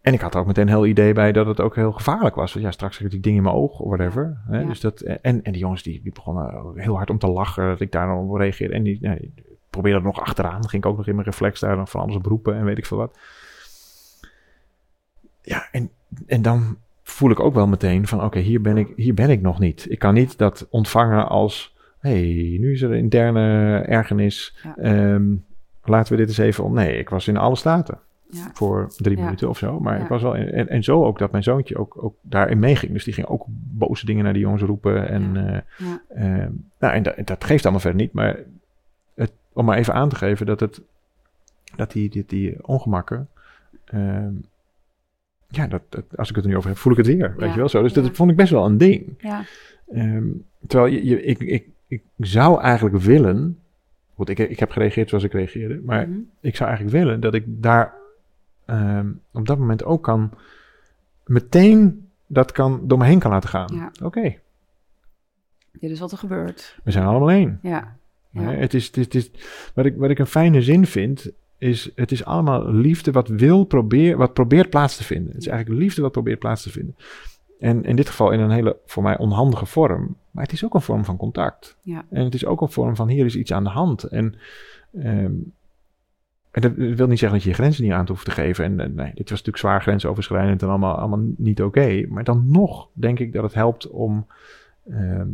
En ik had er ook meteen een heel idee bij dat het ook heel gevaarlijk was. Want ja, straks krijg ik die ding in mijn oog of whatever. Hè? Ja. Dus dat, en, en die jongens die, die begonnen heel hard om te lachen dat ik daar dan op reageerde. En die, die probeerde er nog achteraan. Ging ik ook nog in mijn reflex daar nog van alles beroepen en weet ik veel wat. Ja, en, en dan voel ik ook wel meteen van oké, hier, ben ik, hier ben ik nog niet. Ik kan niet dat ontvangen als, hey, nu is er een interne ergernis. Ja. Ehm, laten we dit eens even om. Nee, ik was in alle staten ja. voor drie Ja. minuten of zo. Maar ik was wel. in- en, en zo ook dat mijn zoontje ook, ook daarin meeging. Dus die ging ook boze dingen naar die jongens roepen. En, eh, Ja. eh, nou, en dat, dat geeft allemaal verder niet. Maar het, om maar even aan te geven dat het. Dat die, die, die ongemakken. ehm, ja, dat, dat, als ik het er nu over heb, voel ik het weer. Weet je wel zo. Dus dat vond ik best wel een ding. ja. Ehm, terwijl je, je, ik, ik, ik zou eigenlijk willen. Goed, ik, ik heb gereageerd zoals ik reageerde. Maar Mhm. ik zou eigenlijk willen dat ik daar ehm, op dat moment ook kan meteen dat kan door me heen kan laten gaan. Ja. Oké, Dit is wat er gebeurt. we zijn allemaal één. Ja. Ja. Het is, het is, het is, wat, ik, wat ik een fijne zin vind, is het is allemaal liefde wat wil probeer, wat probeert plaats te vinden. Het is eigenlijk liefde wat probeert plaats te vinden. En in dit geval in een hele, voor mij, onhandige vorm. Maar het is ook een vorm van contact. Ja. En het is ook een vorm van, hier is iets aan de hand. En, ehm, en dat wil niet zeggen dat je je grenzen niet aan hoeft te geven. En eh, nee, dit was natuurlijk zwaar grensoverschrijdend en allemaal, allemaal niet oké. Maar dan nog denk ik dat het helpt om... ehm,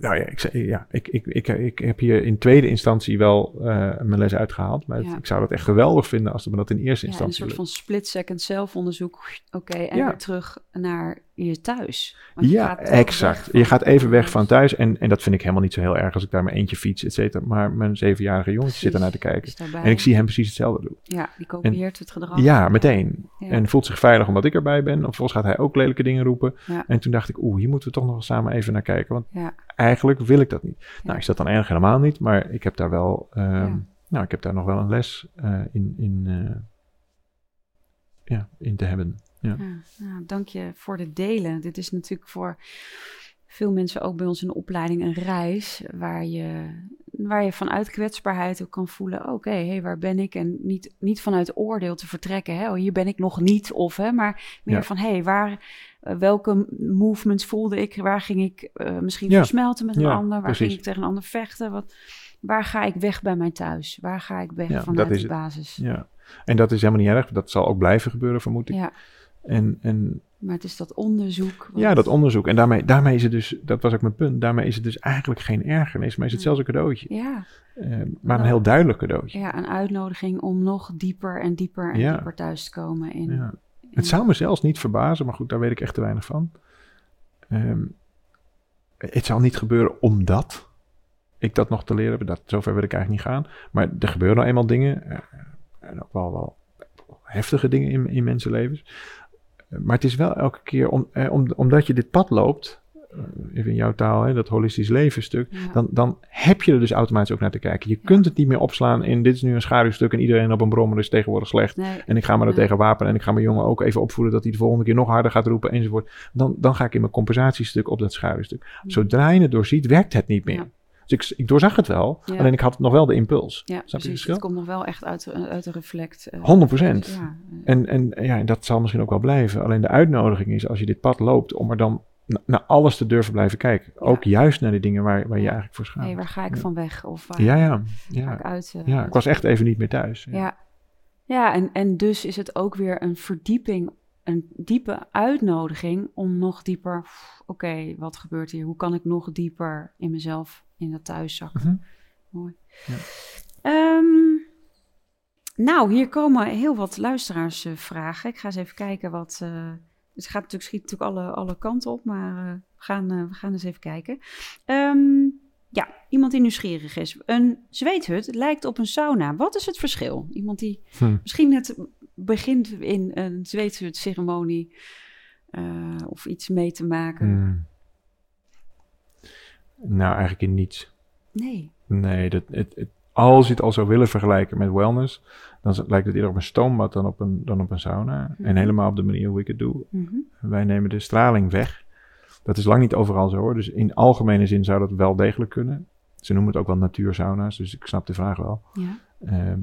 nou ja, ik, ja ik, ik, ik, ik heb hier in tweede instantie wel eh, mijn les uitgehaald. Maar het- ik zou het echt geweldig vinden als we dat in eerste Ja, een instantie soort lukt. van split-second zelfonderzoek. Oké, en weer terug naar je thuis. Want je Ja, gaat exact. Je gaat even weg van thuis. En, en dat vind ik helemaal niet zo heel erg als ik daar mijn eentje fiets, et cetera. Maar mijn zevenjarige jongetje zit ernaar te kijken. En ik zie hem precies hetzelfde doen. Ja, die kopieert het gedrag. Ja, meteen. Ja. En voelt zich veilig omdat ik erbij ben. Of volgens gaat hij ook lelijke dingen roepen. Ja. En toen dacht ik, oeh, hier moeten we toch nog samen even naar kijken. Want Ja. eigenlijk wil ik dat niet. Nou, is dat dan erg helemaal niet. Maar ik heb daar wel ehm, nou, ik heb daar nog wel een les eh, in, in, eh, ja, in te hebben. Ja. Ja, nou, dank je voor het delen. Dit is natuurlijk voor veel mensen ook bij ons in de opleiding een reis waar je, waar je vanuit kwetsbaarheid ook kan voelen: oké, hey, waar ben ik? En niet, niet vanuit oordeel te vertrekken, hè, oh, hier ben ik nog niet, of hè, maar meer Ja. van: hé, hey, waar, eh, welke movements voelde ik? Waar ging ik eh, misschien Ja. versmelten met een Ja, ander? Waar precies. ging ik tegen een ander vechten? Wat, waar ga ik weg bij mijn thuis? Waar ga ik weg Ja, vanuit dat is de basis? ja. En dat is helemaal niet erg. Dat zal ook blijven gebeuren, vermoed ik. Ja, En, en maar het is dat onderzoek. wat- ja, dat onderzoek. En daarmee, daarmee is het dus, dat was ook mijn punt, daarmee is het dus eigenlijk geen ergernis, maar is het Ja. zelfs een cadeautje. Ja, Eh, maar een heel duidelijk cadeautje. ja, een uitnodiging om nog dieper en dieper en Ja. dieper thuis te komen. In, Ja. in- Het zou me zelfs niet verbazen, maar goed, daar weet ik echt te weinig van. Ehm, het zal niet gebeuren omdat ik dat nog te leren heb. Dat, zover wil ik eigenlijk niet gaan. Maar er gebeuren nou eenmaal dingen. eh, en ook wel, wel heftige dingen in, in mensenlevens. Maar het is wel elke keer, om, eh, om, omdat je dit pad loopt, eh, even in jouw taal, hè, dat holistisch levenstuk, Ja. dan, dan heb je er dus automatisch ook naar te kijken. Je Ja. kunt het niet meer opslaan in dit is nu een schaduwstuk en iedereen op een brommer is tegenwoordig slecht. Nee, En ik ga me er tegen wapenen. En ik ga mijn jongen ook even opvoeden dat hij de volgende keer nog harder gaat roepen enzovoort. Dan, dan ga ik in mijn compensatiestuk op dat schaduwstuk. Zodra je het doorziet, werkt het niet meer. Ja. Dus ik, ik doorzag het wel, Ja. alleen ik had nog wel de impuls. ja, precies. Het komt nog wel echt uit, uit de reflect. eh, 100%. Ja, eh, En, en ja, dat zal misschien ook wel blijven. Alleen de uitnodiging is, als je dit pad loopt, om er dan na- naar alles te durven blijven kijken. Ook juist naar de dingen waar, waar je eigenlijk voor schaamt. hey, waar ga ik van weg? Of waar Ja, ja. ga Ja, ik uit? eh, ja, ik was echt even niet meer thuis. Ja. Ja, en, en dus is het ook weer een verdieping, een diepe uitnodiging om nog dieper, oké, wat gebeurt hier? Hoe kan ik nog dieper in mezelf, in dat thuis zakken? Mhm. Mooi. Ja. Ehm, nou, hier komen heel wat luisteraars eh, vragen. Ik ga eens even kijken wat... eh, het gaat natuurlijk, schiet natuurlijk alle, alle kanten op, maar eh, we, gaan, we gaan eens even kijken. Ehm, ja, iemand die nieuwsgierig is. Een zweethut lijkt op een sauna. Wat is het verschil? Iemand die Hm. misschien net begint in een zweethut-ceremonie of iets mee te maken. Hmm. Nou, eigenlijk in niets. Nee. Nee, dat, het, het, als je het al zou willen vergelijken met wellness, dan lijkt het eerder op een stoombad dan op een, dan op een sauna. Mhm. En helemaal op de manier hoe ik het doe. Mhm. Wij nemen de straling weg. Dat is lang niet overal zo hoor. Dus in algemene zin zou dat wel degelijk kunnen. Ze noemen het ook wel natuursauna's, dus ik snap de vraag wel. Ja. Ehm,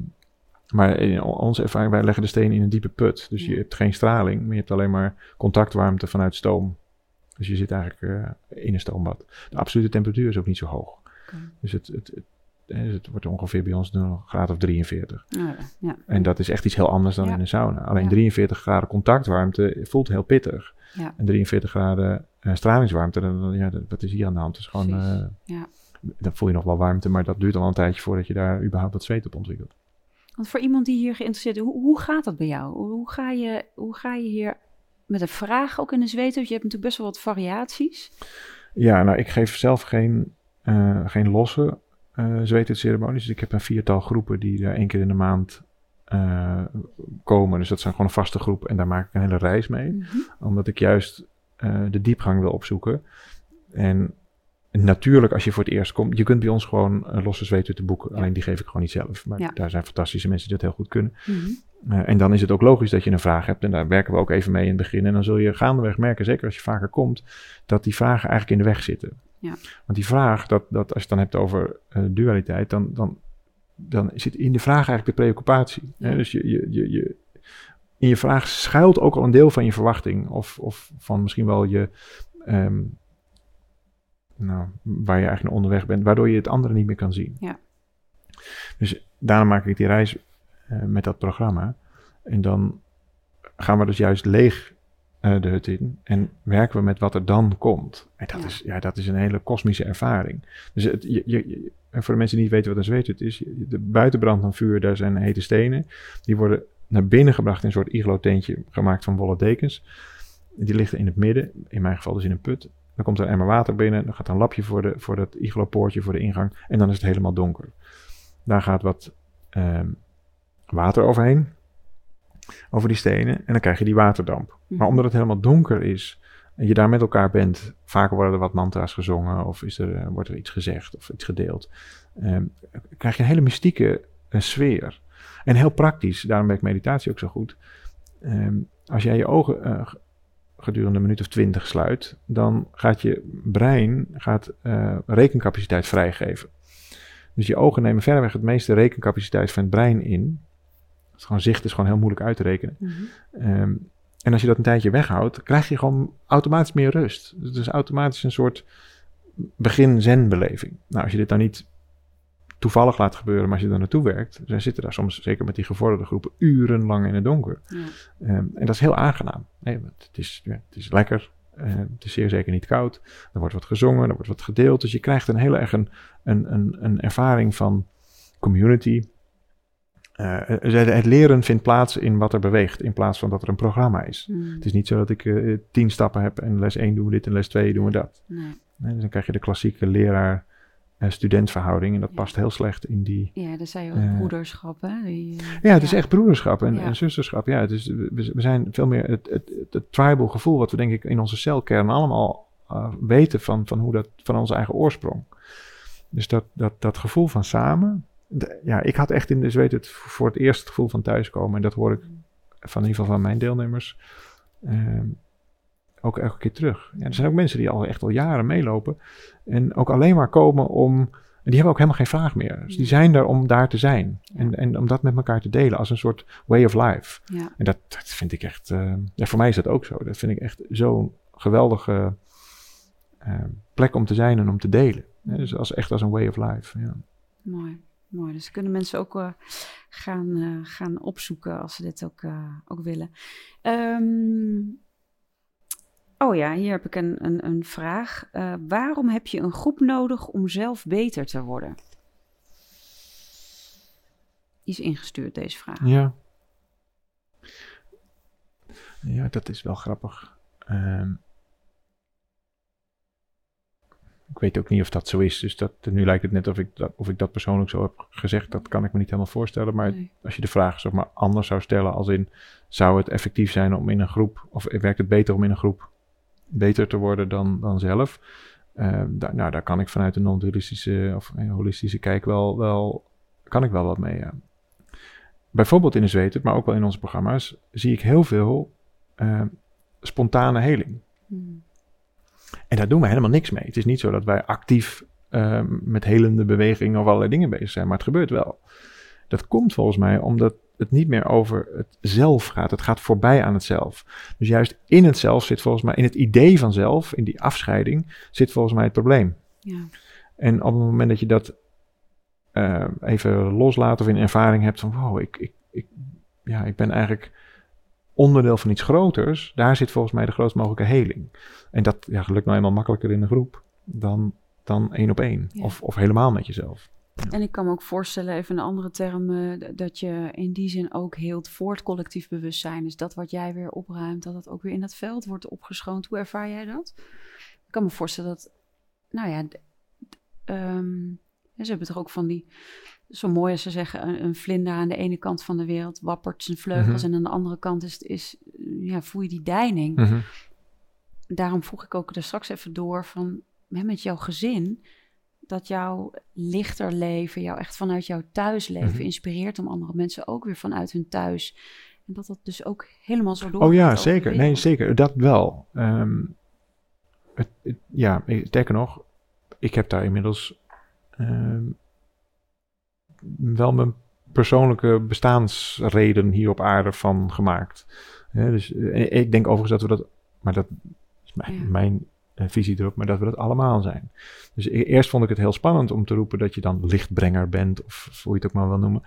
maar in onze ervaring, wij leggen de steen in een diepe put. Dus je hebt geen straling, maar je hebt alleen maar contactwarmte vanuit stoom. Dus je zit eigenlijk eh, in een stoombad. De absolute temperatuur is ook niet zo hoog. Dus het, het, het, eh, het wordt ongeveer bij ons een graad of 43. Nou ja, ja. En dat is echt iets heel anders dan Ja. in een sauna. Alleen Ja. 43 graden contactwarmte voelt heel pittig. Ja. En 43 graden eh, stralingswarmte, dan, ja, dat, wat is hier aan de hand? Is gewoon, eh, Ja. dan voel je nog wel warmte, maar dat duurt al een tijdje voordat je daar überhaupt wat zweet op ontwikkelt. Want voor iemand die hier geïnteresseerd is, hoe, hoe gaat dat bij jou? Hoe ga je, hoe ga je hier met een vraag ook in de zweethut? Je hebt natuurlijk best wel wat variaties. Ja, nou, ik geef zelf geen, eh, geen losse zweethutceremonies. Dus ik heb een viertal groepen die er één keer in de maand eh, komen. Dus dat zijn gewoon een vaste groep en daar maak ik een hele reis mee. Mhm. Omdat ik juist de diepgang wil opzoeken. En natuurlijk, als je voor het eerst komt, je kunt bij ons gewoon een losse zweethutten boeken. Ja. Alleen die geef ik gewoon niet zelf. Maar Ja. daar zijn fantastische mensen die dat heel goed kunnen. Mhm. Eh, en dan is het ook logisch dat je een vraag hebt. En daar werken we ook even mee in het begin. En dan zul je gaandeweg merken, zeker als je vaker komt, dat die vragen eigenlijk in de weg zitten. Ja. Want die vraag, dat, dat, als je het dan hebt over eh, dualiteit, dan, dan, dan zit in de vraag eigenlijk de preoccupatie. hè. Dus je, je, je, je, in je vraag schuilt ook al een deel van je verwachting. Of, of van misschien wel je. ehm, nou, waar je eigenlijk onderweg bent, waardoor je het andere niet meer kan zien. Ja. Dus daarom maak ik die reis eh, met dat programma. En dan gaan we dus juist leeg eh, de hut in en werken we met wat er dan komt. En dat, Ja. Is, ja, dat is een hele kosmische ervaring. Dus het, je, je, voor de mensen die niet weten wat een zweethut is, de buitenbrand van vuur, daar zijn hete stenen. Die worden naar binnen gebracht in een soort iglo-tentje gemaakt van wollen dekens. Die ligt in het midden, in mijn geval dus in een put. Dan komt er een emmer water binnen, dan gaat er een lapje voor, de, voor dat iglo-poortje, voor de ingang. En dan is het helemaal donker. Daar gaat wat ehm, water overheen, over die stenen. En dan krijg je die waterdamp. Mhm. Maar omdat het helemaal donker is en je daar met elkaar bent, vaker worden er wat mantra's gezongen of is er, eh, wordt er iets gezegd of iets gedeeld, ehm, krijg je een hele mystieke een sfeer. En heel praktisch, daarom werkt meditatie ook zo goed. Ehm, als jij je ogen uh, gedurende een minuut of twintig sluit, dan gaat je brein gaat, uh, rekencapaciteit vrijgeven. Dus je ogen nemen verreweg het meeste rekencapaciteit van het brein in. Het gewoon zicht is gewoon heel moeilijk uit te rekenen. Mm -hmm. En als je dat een tijdje weghoudt, krijg je gewoon automatisch meer rust. Dus het is automatisch een soort begin-zen-beleving. Nou, als je dit dan niet toevallig laat gebeuren, maar als je er naartoe werkt, dan zitten daar soms, zeker met die gevorderde groepen, urenlang in het donker. Ja. Um, en dat is heel aangenaam. Nee, het, is, ja, het is lekker, uh, het is zeer zeker niet koud. Er wordt wat gezongen, er wordt wat gedeeld. Dus je krijgt een hele erg een, een, een, een ervaring van community, uh, het leren vindt plaats in wat er beweegt, in plaats van dat er een programma is. Hmm. Het is niet zo dat ik uh, tien stappen heb en les 1 doen we dit en les 2 doen we dat. Nee. Nee, dus dan krijg je de klassieke leraar-studentverhouding en dat past heel slecht in die... Ja, dat zei je ook broederschap, hè? Die, ja, het is echt broederschap en, en zusterschap. Ja, het is, we, we, zijn veel meer het, het, het, tribal gevoel wat we denk ik in onze celkern allemaal uh, weten van, van, hoe dat, van onze eigen oorsprong. Dus dat, dat, dat gevoel van samen, ja, ik had echt in de zweet het voor het eerst het gevoel van thuiskomen. En dat hoor ik van in ieder geval van mijn deelnemers ehm, ook elke keer terug. Ja, er zijn ook mensen die al echt al jaren meelopen. En ook alleen maar komen om. En die hebben ook helemaal geen vraag meer. Dus die zijn er om daar te zijn. En, en om dat met elkaar te delen als een soort way of life. Ja. En dat, dat vind ik echt. Uh, ja, voor mij is dat ook zo. Dat vind ik echt zo'n geweldige uh, plek om te zijn en om te delen. dus als, echt als een way of life. Ja. Mooi. Mooi, dus kunnen mensen ook uh, gaan, uh, gaan opzoeken als ze dit ook, uh, ook willen. Um, oh ja, hier heb ik een, een, een vraag. waarom heb je een groep nodig om zelf beter te worden? Is ingestuurd, deze vraag. Ja. Ja, dat is wel grappig. Um, ik weet ook niet of dat zo is. Dus dat, nu lijkt het net of ik, dat, of ik dat persoonlijk zo heb gezegd. Dat kan ik me niet helemaal voorstellen. Maar als je de vraag zeg maar, anders zou stellen, als in zou het effectief zijn om in een groep, of werkt het beter om in een groep beter te worden dan, dan zelf? Uh, daar, nou, daar kan ik vanuit een non-dualistische of een holistische kijk wel, wel, kan ik wel wat mee. Ja. Bijvoorbeeld in de zweten, maar ook wel in onze programma's, zie ik heel veel uh, spontane heling. Hmm. En daar doen we helemaal niks mee. Het is niet zo dat wij actief uh, met helende bewegingen of allerlei dingen bezig zijn, maar het gebeurt wel. Dat komt volgens mij omdat het niet meer over het zelf gaat. Het gaat voorbij aan het zelf. Dus juist in het zelf zit volgens mij, in het idee van zelf, in die afscheiding, zit volgens mij het probleem. Ja. En op het moment dat je dat uh, even loslaat of in ervaring hebt van, wow, ik, ik, ik, ja, ik ben eigenlijk onderdeel van iets groters, daar zit volgens mij de grootst mogelijke heling. En dat ja, lukt nou eenmaal makkelijker in een groep dan, dan één op één. Of, of helemaal met jezelf. En ik kan me ook voorstellen, even een andere term, uh, dat je in die zin ook heelt voor het collectief bewustzijn. Dus dat wat jij weer opruimt, dat het ook weer in het veld wordt opgeschoond. Hoe ervaar jij dat? Ik kan me voorstellen dat, nou ja, um, ze hebben toch ook van die zo mooi als ze zeggen, een, een, vlinder aan de ene kant van de wereld wappert zijn vleugels mhm. en aan de andere kant is, is ja, voel je die deining. Mhm. Daarom vroeg ik ook er straks even door van met jouw gezin, dat jouw lichter leven, jou echt vanuit jouw thuisleven mm inspireert om andere mensen ook weer vanuit hun thuis. En dat dat dus ook helemaal zo door. Oh ja, zeker. Nee, zeker. Dat wel. Um, het, het, ja, sterker nog, ik heb daar inmiddels um, wel mijn persoonlijke bestaansreden hier op aarde van gemaakt. dus eh, ik denk overigens dat we dat, maar dat is mijn, mijn uh, visie erop, maar dat we dat allemaal zijn. Dus e-, eerst vond ik het heel spannend om te roepen dat je dan lichtbrenger bent, of hoe je het ook maar wil noemen.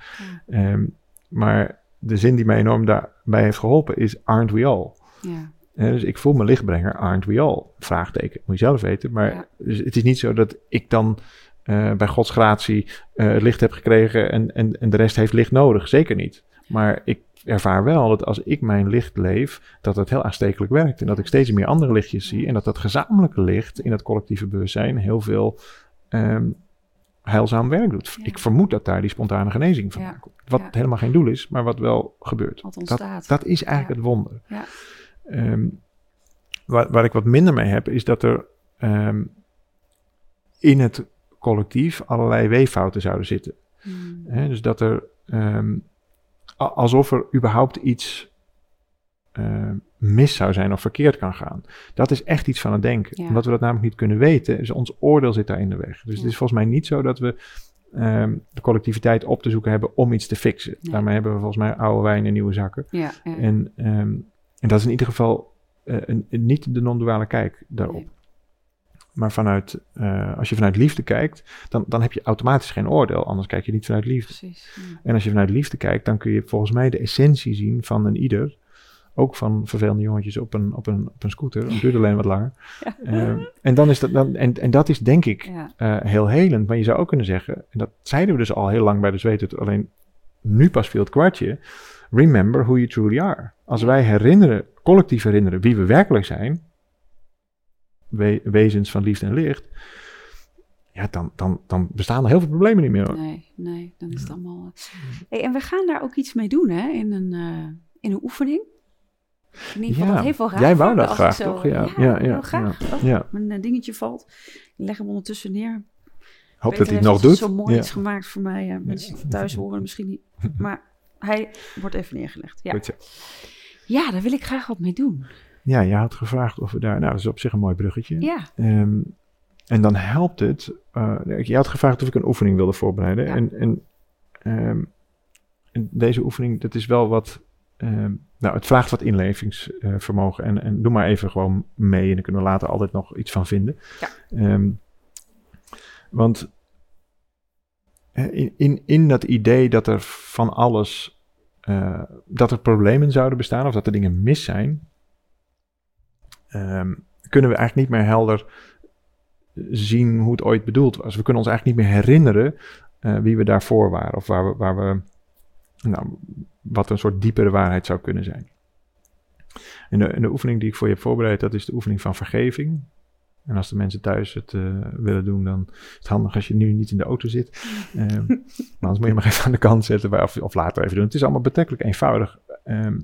Um, maar de zin die mij enorm daarbij heeft geholpen is, aren't we all? Ja. dus ik voel me lichtbrenger, aren't we all? Vraagteken, moet je zelf weten. Maar dus het is niet zo dat ik dan uh, bij Gods gratie uh, licht heb gekregen en, en, en de rest heeft licht nodig. Zeker niet. Maar ik ervaar wel dat als ik mijn licht leef, dat het heel aanstekelijk werkt. En dat ik steeds meer andere lichtjes zie. En dat dat gezamenlijke licht in het collectieve bewustzijn heel veel um, heilzaam werk doet. Ik vermoed dat daar die spontane genezing van ja. komt. Wat helemaal geen doel is, maar wat wel gebeurt. Wat ontstaat. Dat, dat is eigenlijk het wonder. Um, waar, waar ik wat minder mee heb, is dat er um, in het collectief allerlei weeffouten zouden zitten. Hmm. Dus dat er, ehm, alsof er überhaupt iets eh, mis zou zijn of verkeerd kan gaan. Dat is echt iets van het denken. Ja. Omdat we dat namelijk niet kunnen weten, dus ons oordeel zit daar in de weg. Dus Ja. het is volgens mij niet zo dat we ehm, de collectiviteit op te zoeken hebben om iets te fixen. Daarmee hebben we volgens mij oude wijn in nieuwe zakken. Ja, ja. En, ehm, en dat is in ieder geval eh, een, een- niet de non-duale kijk daarop. Nee. Maar vanuit, eh, als je vanuit liefde kijkt, dan, dan heb je automatisch geen oordeel. Anders kijk je niet vanuit liefde. Precies. ja. En als je vanuit liefde kijkt, dan kun je volgens mij de essentie zien van een ieder. Ook van vervelende jongetjes op een, op een, op een scooter. Het duurt alleen wat langer. [laughs] Ja. Ehm, en, dan is dat, dan, en, en dat is denk ik Ja. eh, heel helend. Maar je zou ook kunnen zeggen, en dat zeiden we dus al heel lang bij de zweet, alleen nu pas viel het kwartje. Remember who you truly are. Als wij herinneren, collectief herinneren wie we werkelijk zijn, we- wezens van liefde en licht, ja, dan, dan, dan bestaan er heel veel problemen niet meer. hoor. Nee, nee, dan is het allemaal. eh. Hey, en we gaan daar ook iets mee doen, hè? In een, eh, in een oefening. In ieder geval, Ja, dat heeft wel raar. jij wou dat graag, zo- toch? Ja, ja, ja, heel ja, graag. Oh, Ja, Mijn eh, dingetje valt. Ik leg hem ondertussen neer. hoop Peter dat hij het nog doet. zo mooi Ja. iets gemaakt voor mij. mensen die thuis horen misschien niet. [laughs] Maar hij wordt even neergelegd. Ja. Goed zo. ja, daar wil ik graag wat mee doen. Ja, je had gevraagd of we daar. Nou, dat is op zich een mooi bruggetje. Ja, Ehm, en dan helpt het. eh, je had gevraagd of ik een oefening wilde voorbereiden. Ja. En, en, ehm, en deze oefening, dat is wel wat. ehm, nou, het vraagt wat inlevingsvermogen. en, en doe maar even gewoon mee. En dan kunnen we later altijd nog iets van vinden. Ja. Want in, in, in dat idee dat er van alles. eh, dat er problemen zouden bestaan of dat er dingen mis zijn. Ehm, kunnen we eigenlijk niet meer helder zien hoe het ooit bedoeld was. We kunnen ons eigenlijk niet meer herinneren eh, wie we daarvoor waren. Of waar we, waar we nou, wat een soort diepere waarheid zou kunnen zijn. En de, en de oefening die ik voor je heb voorbereid, dat is de oefening van vergeving. En als de mensen thuis het eh, willen doen, dan is het handig als je nu niet in de auto zit. Ehm, [laughs] maar anders moet je maar even aan de kant zetten of, of later even doen. Het is allemaal betrekkelijk eenvoudig. Ehm,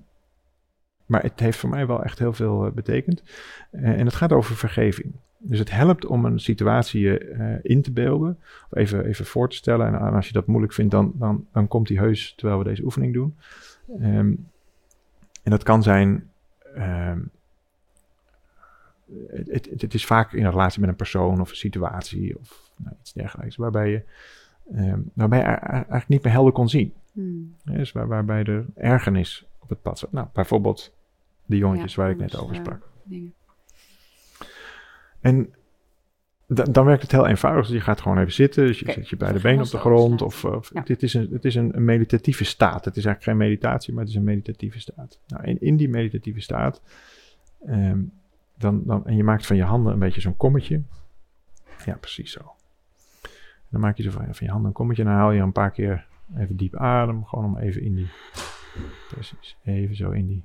maar het heeft voor mij wel echt heel veel eh, betekend. Eh, en het gaat over vergeving. Dus het helpt om een situatie eh, in te beelden, of even, even voor te stellen. En, als je dat moeilijk vindt, dan, dan, dan komt die heus terwijl we deze oefening doen. Ehm, en dat kan zijn. ehm, het, het, het is vaak in relatie met een persoon of een situatie of nou, iets dergelijks, waarbij je, ehm, waarbij je eigenlijk niet meer helder kon zien. Hmm. Dus waar, waarbij er ergernis op het pad. Nou, bijvoorbeeld de jongetjes Ja, waar ik net over eh, sprak. dingen. En da- dan werkt het heel eenvoudig. Dus je gaat gewoon even zitten. Dus je zet je beide benen op de grond. Of, of Ja. dit is, een, het is een, een meditatieve staat. Het is eigenlijk geen meditatie, maar het is een meditatieve staat. Nou, en in die meditatieve staat. ehm, dan, dan, en je maakt van je handen een beetje zo'n kommetje. Ja, precies zo. Dan maak je zo van, van je handen een kommetje. En dan haal je een paar keer even diep adem. Gewoon om even in die. Precies. Even zo in die.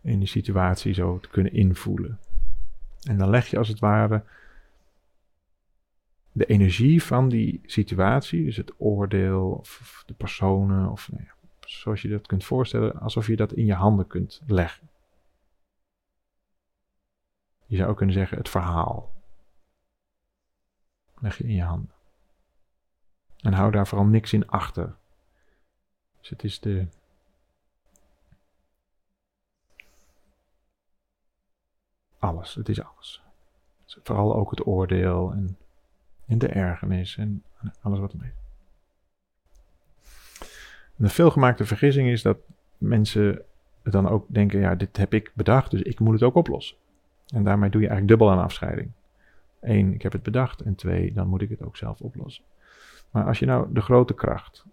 In die situatie zo te kunnen invoelen. En dan leg je als het ware de energie van die situatie, dus het oordeel of, de personen, of nou ja, zoals je dat kunt voorstellen, alsof je dat in je handen kunt leggen. Je zou ook kunnen zeggen het verhaal. Leg je in je handen. En hou daar vooral niks in achter. Dus het is de. Alles, het is alles. Vooral ook het oordeel en, en de ergernis en alles wat ermee. Een veelgemaakte vergissing is dat mensen dan ook denken: ja, dit heb ik bedacht, dus ik moet het ook oplossen. En daarmee doe je eigenlijk dubbel aan afscheiding. Eén, ik heb het bedacht. En twee, dan moet ik het ook zelf oplossen. Maar als je nou de grote kracht, en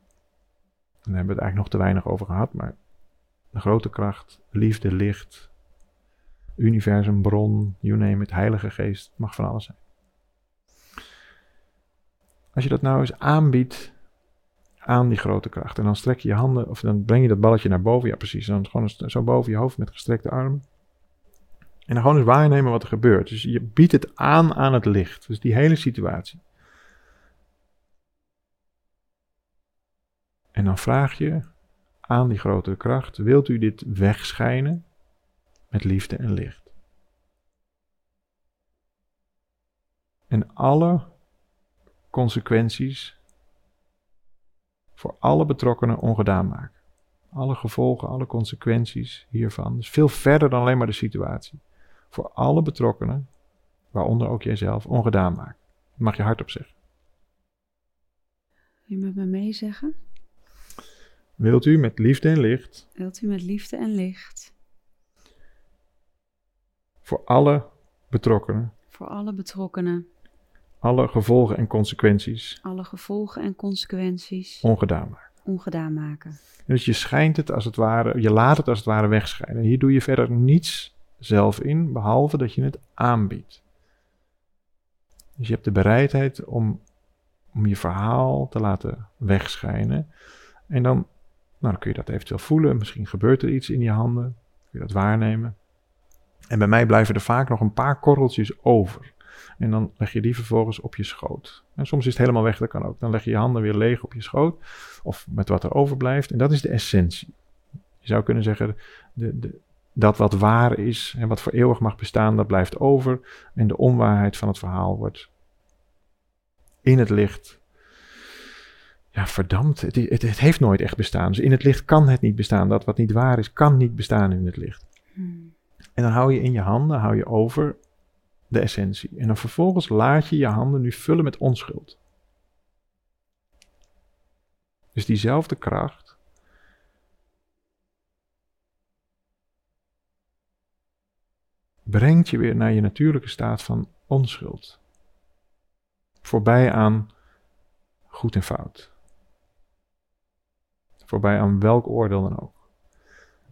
daar hebben we het eigenlijk nog te weinig over gehad, maar de grote kracht, liefde, licht, universum, bron, you name it, heilige geest, mag van alles zijn. Als je dat nou eens aanbiedt aan die grote kracht, en dan strek je je handen, of dan breng je dat balletje naar boven, ja precies, dan gewoon zo boven je hoofd met gestrekte armen. En dan gewoon eens waarnemen wat er gebeurt. Dus je biedt het aan aan het licht. Dus die hele situatie. En dan vraag je aan die grotere kracht: wilt u dit wegschijnen met liefde en licht? En alle consequenties voor alle betrokkenen ongedaan maken. Alle gevolgen, alle consequenties hiervan. Dus veel verder dan alleen maar de situatie. Voor alle betrokkenen, waaronder ook jijzelf, ongedaan maken. Dat mag je hardop zeggen. Wil je met me meezeggen? Wilt u met liefde en licht. Wilt u met liefde en licht. Voor alle betrokkenen. Voor alle betrokkenen. Alle gevolgen en consequenties. Alle gevolgen en consequenties. Ongedaan maken. Ongedaan maken. Dus je schijnt het als het ware, je laat het als het ware wegschijnen. Hier doe je verder niets zelf in, behalve dat je het aanbiedt. Dus je hebt de bereidheid om, om je verhaal te laten wegschijnen. En dan, nou, dan kun je dat eventueel voelen. Misschien gebeurt er iets in je handen. Kun je dat waarnemen. En bij mij blijven er vaak nog een paar korreltjes over. En dan leg je die vervolgens op je schoot. En soms is het helemaal weg, dat kan ook. Dan leg je je handen weer leeg op je schoot. Of met wat er overblijft. En dat is de essentie. Je zou kunnen zeggen, de, de, dat wat waar is en wat voor eeuwig mag bestaan, dat blijft over. En de onwaarheid van het verhaal wordt in het licht. Ja, verdampt. Het, het, het heeft nooit echt bestaan. Dus in het licht kan het niet bestaan. Dat wat niet waar is, kan niet bestaan in het licht. Hmm. En dan hou je in je handen, hou je over de essentie. En dan vervolgens laat je je handen nu vullen met onschuld. Dus diezelfde kracht. Brengt je weer naar je natuurlijke staat van onschuld. Voorbij aan goed en fout. Voorbij aan welk oordeel dan ook.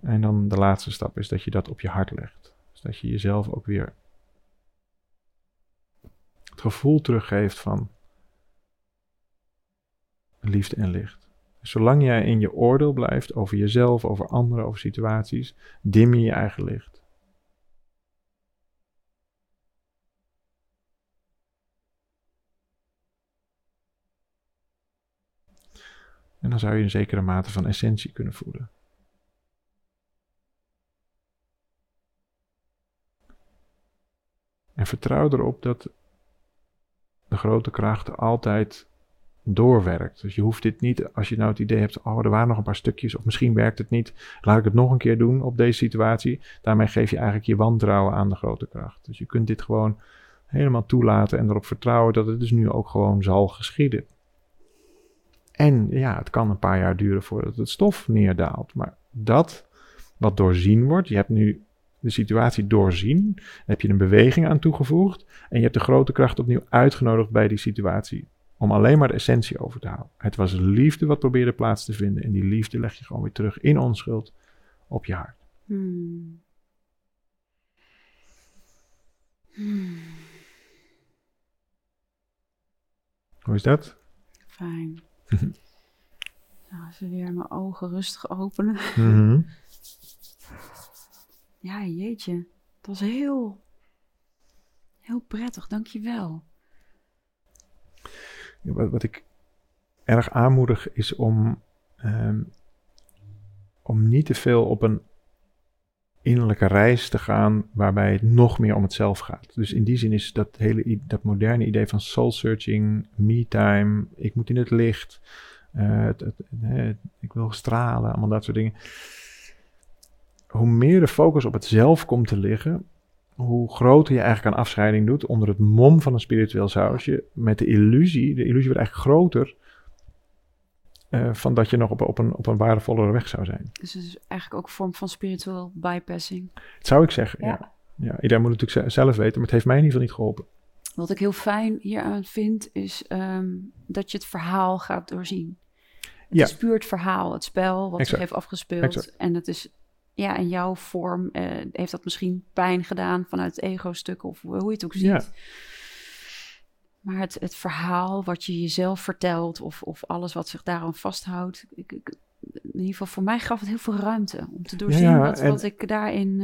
En dan de laatste stap is dat je dat op je hart legt. Dus dat je jezelf ook weer het gevoel teruggeeft van liefde en licht. Zolang jij in je oordeel blijft over jezelf, over anderen, over situaties, dim je je eigen licht. En dan zou je een zekere mate van essentie kunnen voelen. En vertrouw erop dat de grote kracht altijd doorwerkt. Dus je hoeft dit niet, als je nou het idee hebt, oh, er waren nog een paar stukjes, of misschien werkt het niet, laat ik het nog een keer doen op deze situatie. Daarmee geef je eigenlijk je wantrouwen aan de grote kracht. Dus je kunt dit gewoon helemaal toelaten en erop vertrouwen dat het dus nu ook gewoon zal geschieden. En ja, het kan een paar jaar duren voordat het stof neerdaalt. Maar dat wat doorzien wordt, je hebt nu de situatie doorzien. Heb je een beweging aan toegevoegd. En je hebt de grote kracht opnieuw uitgenodigd bij die situatie. Om alleen maar de essentie over te houden. Het was liefde wat probeerde plaats te vinden. En die liefde leg je gewoon weer terug in onschuld op je hart. Hmm. Hmm. Hoe is dat? Fijn. Nou, even weer mijn ogen rustig openen. Mhm. [laughs] Ja, jeetje. Het was heel, heel prettig. Dankjewel. Ja, Wat, wat ik erg aanmoedig is om, ehm, om niet te veel op een innerlijke reis te gaan waarbij het nog meer om het zelf gaat. Dus in die zin is dat hele dat moderne idee van soul searching, me time, ik moet in het licht, eh, het, ik wil stralen, allemaal dat soort dingen. Hoe meer de focus op het zelf komt te liggen, hoe groter je eigenlijk aan afscheiding doet onder het mom van een spiritueel sausje, met de illusie, de illusie wordt eigenlijk groter eh, van dat je nog op, op, een, op een waardevollere weg zou zijn. Dus het is eigenlijk ook een vorm van spiritual bypassing. Dat zou ik zeggen, ja. Ja. ja. iedereen moet het natuurlijk ze- zelf weten, maar het heeft mij in ieder geval niet geholpen. Wat ik heel fijn hieraan vind, is ehm, dat je het verhaal gaat doorzien. Het Ja. is puur het verhaal, het spel wat zich Exact. heeft afgespeeld. Exact. En het is, ja, in jouw vorm eh, heeft dat misschien pijn gedaan vanuit het ego-stuk of hoe je het ook ziet. Ja. Maar het, het verhaal wat je jezelf vertelt of, of alles wat zich daaraan vasthoudt, ik, ik- in ieder geval voor mij gaf het heel veel ruimte om te doorzien ja, wat, en- wat ik daarin...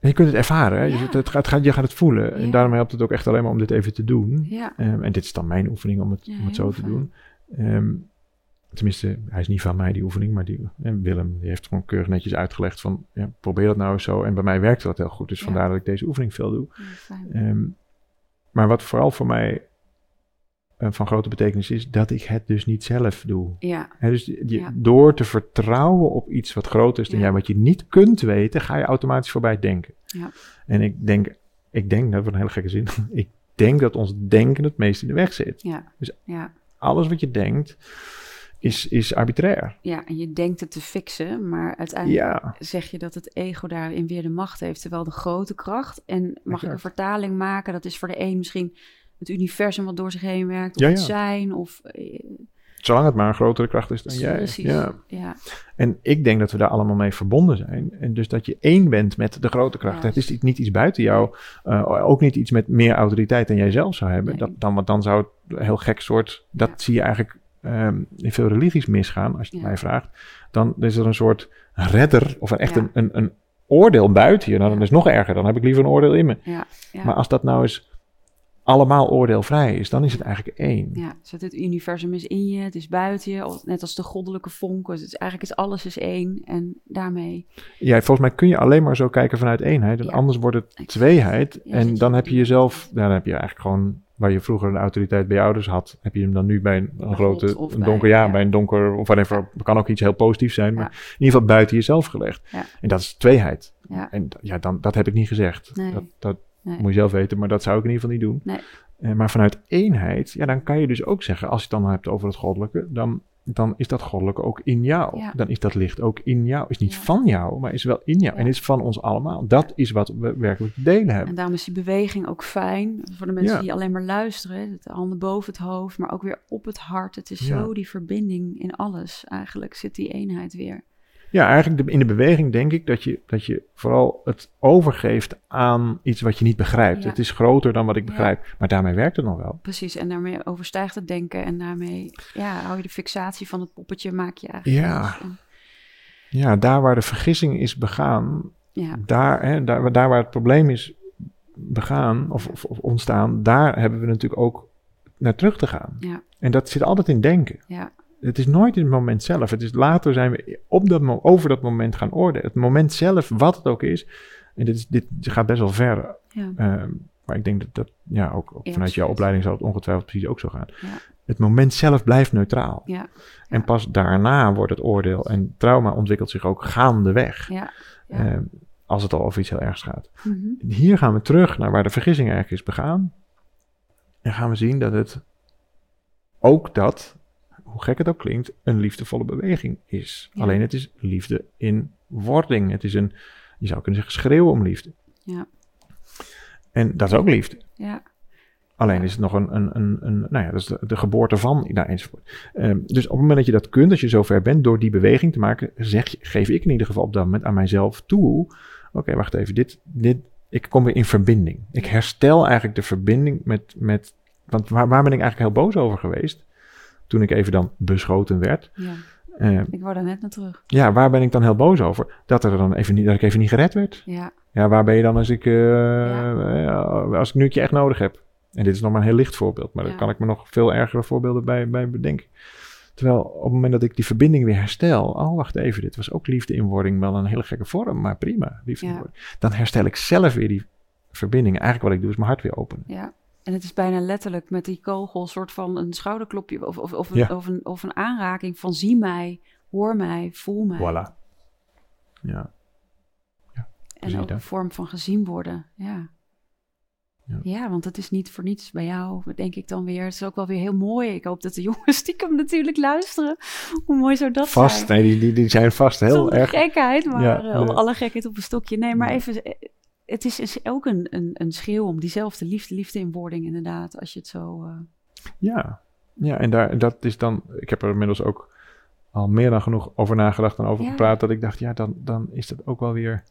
En je kunt het ervaren, hè? Je, Ja. het, het gaat, je gaat het voelen. En daarom helpt het ook echt alleen maar om dit even te doen. ja, Ehm, en dit is dan mijn oefening om het, om het zo te fijn. doen. Ehm, tenminste, hij is niet van mij die oefening, maar die, en Willem die heeft gewoon keurig netjes uitgelegd van ja, probeer dat nou eens zo. En bij mij werkte dat heel goed, dus vandaar dat ik deze oefening veel doe. Ehm, maar wat vooral voor mij eh, van grote betekenis is dat ik het dus niet zelf doe. Ja, dus je, Ja. door te vertrouwen op iets wat groter is dan Ja. jij, wat je niet kunt weten, ga je automatisch voorbij het denken. Ja. En ik denk, ik denk, dat wordt een hele gekke zin, [laughs] ik denk dat ons denken het meest in de weg zit. ja, Dus- ja. Alles wat je denkt is, is arbitrair. Ja, en je denkt het te fixen, maar uiteindelijk Ja, zeg je dat het ego daarin weer de macht heeft, terwijl de grote kracht. En mag ik een vertaling maken? Dat is voor de een misschien het universum wat door zich heen werkt, of Ja, het zijn, of... eh, zolang het maar een grotere kracht is dan jij. Precies, Ja. ja. En ik denk dat we daar allemaal mee verbonden zijn. En dus dat je één bent met de grote kracht. Ja. Het is niet iets buiten jou. uh, ook niet iets met meer autoriteit dan jij zelf zou hebben. Nee. Dat, dan, want dan zou het heel gek soort... Dat Ja. zie je eigenlijk um, in veel religies misgaan, als je het Ja. mij vraagt. Dan is er een soort redder of echt Ja. een, een, een oordeel buiten je. Nou, dan is het nog erger. Dan heb ik liever een oordeel in me. Ja, ja. Maar als dat nou eens allemaal oordeelvrij is, dan is het eigenlijk één. Ja, dus het universum is in je, het is buiten je, net als de goddelijke vonken. Dus het is eigenlijk is alles is één en daarmee. Ja, volgens mij kun je alleen maar zo kijken vanuit eenheid. Ja. anders wordt het tweeheid. Ja, en zit dan heb je jezelf, dan heb je eigenlijk gewoon, waar je vroeger de autoriteit bij je ouders had, heb je hem dan nu bij een, een grote, een bij- donker, ja, ja. bij een donker, of whatever. Het kan ook iets heel positiefs zijn, maar Ja. in ieder geval buiten jezelf gelegd. En dat is tweeheid. En ja, dan, dat heb ik niet gezegd. Nee. Dat, dat Nee. moet je zelf weten, maar dat zou ik in ieder geval niet doen. Nee. Eh, maar vanuit eenheid, ja, dan kan je dus ook zeggen, als je het dan hebt over het goddelijke, dan, dan is dat goddelijke ook in jou. Ja. Dan is dat licht ook in jou. Is niet Ja. van jou, maar is wel in jou. Ja. En is van ons allemaal. Dat is wat we werkelijk te delen hebben. En daarom is die beweging ook fijn voor de mensen die alleen maar luisteren. De handen boven het hoofd, maar ook weer op het hart. Het is zo die verbinding in alles. Eigenlijk zit die eenheid weer. Ja, eigenlijk de- in de beweging denk ik dat je, dat je vooral het overgeeft aan iets wat je niet begrijpt. Ja. Het is groter dan wat ik Ja. begrijp. Maar daarmee werkt het nog wel. Precies, en daarmee overstijgt het denken. En daarmee ja, hou je de fixatie van het poppetje, maak je eigenlijk. Ja. En- Ja, daar waar de vergissing is begaan, ja, daar, hè, daar, daar waar het probleem is begaan of, of, of ontstaan, daar hebben we natuurlijk ook naar terug te gaan. ja, En dat zit altijd in denken. ja, Het is nooit in het moment zelf. Het is later zijn we op dat, over dat moment gaan oordelen. Het moment zelf, wat het ook is. En dit, is, dit gaat best wel ver. ja, ehm, maar ik denk dat dat, ja, ook, vanuit jouw opleiding zal het ongetwijfeld precies ook zo gaan. Ja. Het moment zelf blijft neutraal. ja, En pas daarna wordt het oordeel. En trauma ontwikkelt zich ook gaandeweg. ja. ja. Ehm, als het al over iets heel ergs gaat. Mhm. Hier gaan we terug naar waar de vergissing eigenlijk is begaan. En gaan we zien dat het ook dat, hoe gek het ook klinkt, een liefdevolle beweging is. Ja. Alleen het is liefde in wording. Het is een, je zou kunnen zeggen, schreeuwen om liefde. Ja. En dat is ook liefde. ja, Alleen is het nog een, een, een, een nou ja, dat is de, de geboorte van, nou, enzovoort. Ehm, dus op het moment dat je dat kunt, als je zover bent, door die beweging te maken, zeg, je- geef ik in ieder geval op dat moment aan mijzelf toe. Oké, wacht even, dit, dit, ik kom weer in verbinding. Ik herstel eigenlijk de verbinding met, met want waar, waar ben ik eigenlijk heel boos over geweest? Toen ik even dan beschoten werd. ja. Ehm, Ik wou daar net naar terug. ja, waar ben ik dan heel boos over? Dat, er dan even niet, dat ik even niet gered werd. Ja, Ja, waar ben je dan als ik, eh, eh, als ik nu het je echt nodig heb? En dit is nog maar een heel licht voorbeeld, maar Ja. daar kan ik me nog veel ergere voorbeelden bij, bij bedenken. Terwijl op het moment dat ik die verbinding weer herstel, oh wacht even, dit was ook liefde in wording, wel een hele gekke vorm, maar prima, liefde in Ja. wording. Dan herstel ik zelf weer die verbinding. Eigenlijk wat ik doe is mijn hart weer openen. ja. En het is bijna letterlijk met die kogel een soort van een schouderklopje of, of, of, een, Ja. of, een, of een aanraking van zie mij, hoor mij, voel mij. Voilà. Ja, En zie je ook een vorm van gezien worden. Ja. Ja. ja. want het is niet voor niets bij jou, denk ik dan weer. Het is ook wel weer heel mooi. Ik hoop dat de jongens [laughs] stiekem natuurlijk luisteren. Hoe mooi zou dat vast. zijn? Nee, die, die, die zijn vast heel Zonder erg. gekheid, maar Ja, eh, alle gekheid op een stokje. Nee, maar even... Het is, is ook een, een, een schreeuw om diezelfde liefde, liefde in wording inderdaad. Als je het zo... eh, Ja, ja en daar, dat is dan, ik heb er inmiddels ook al meer dan genoeg over nagedacht en over Ja. gepraat, dat ik dacht, ja, dan, dan is dat ook wel weer,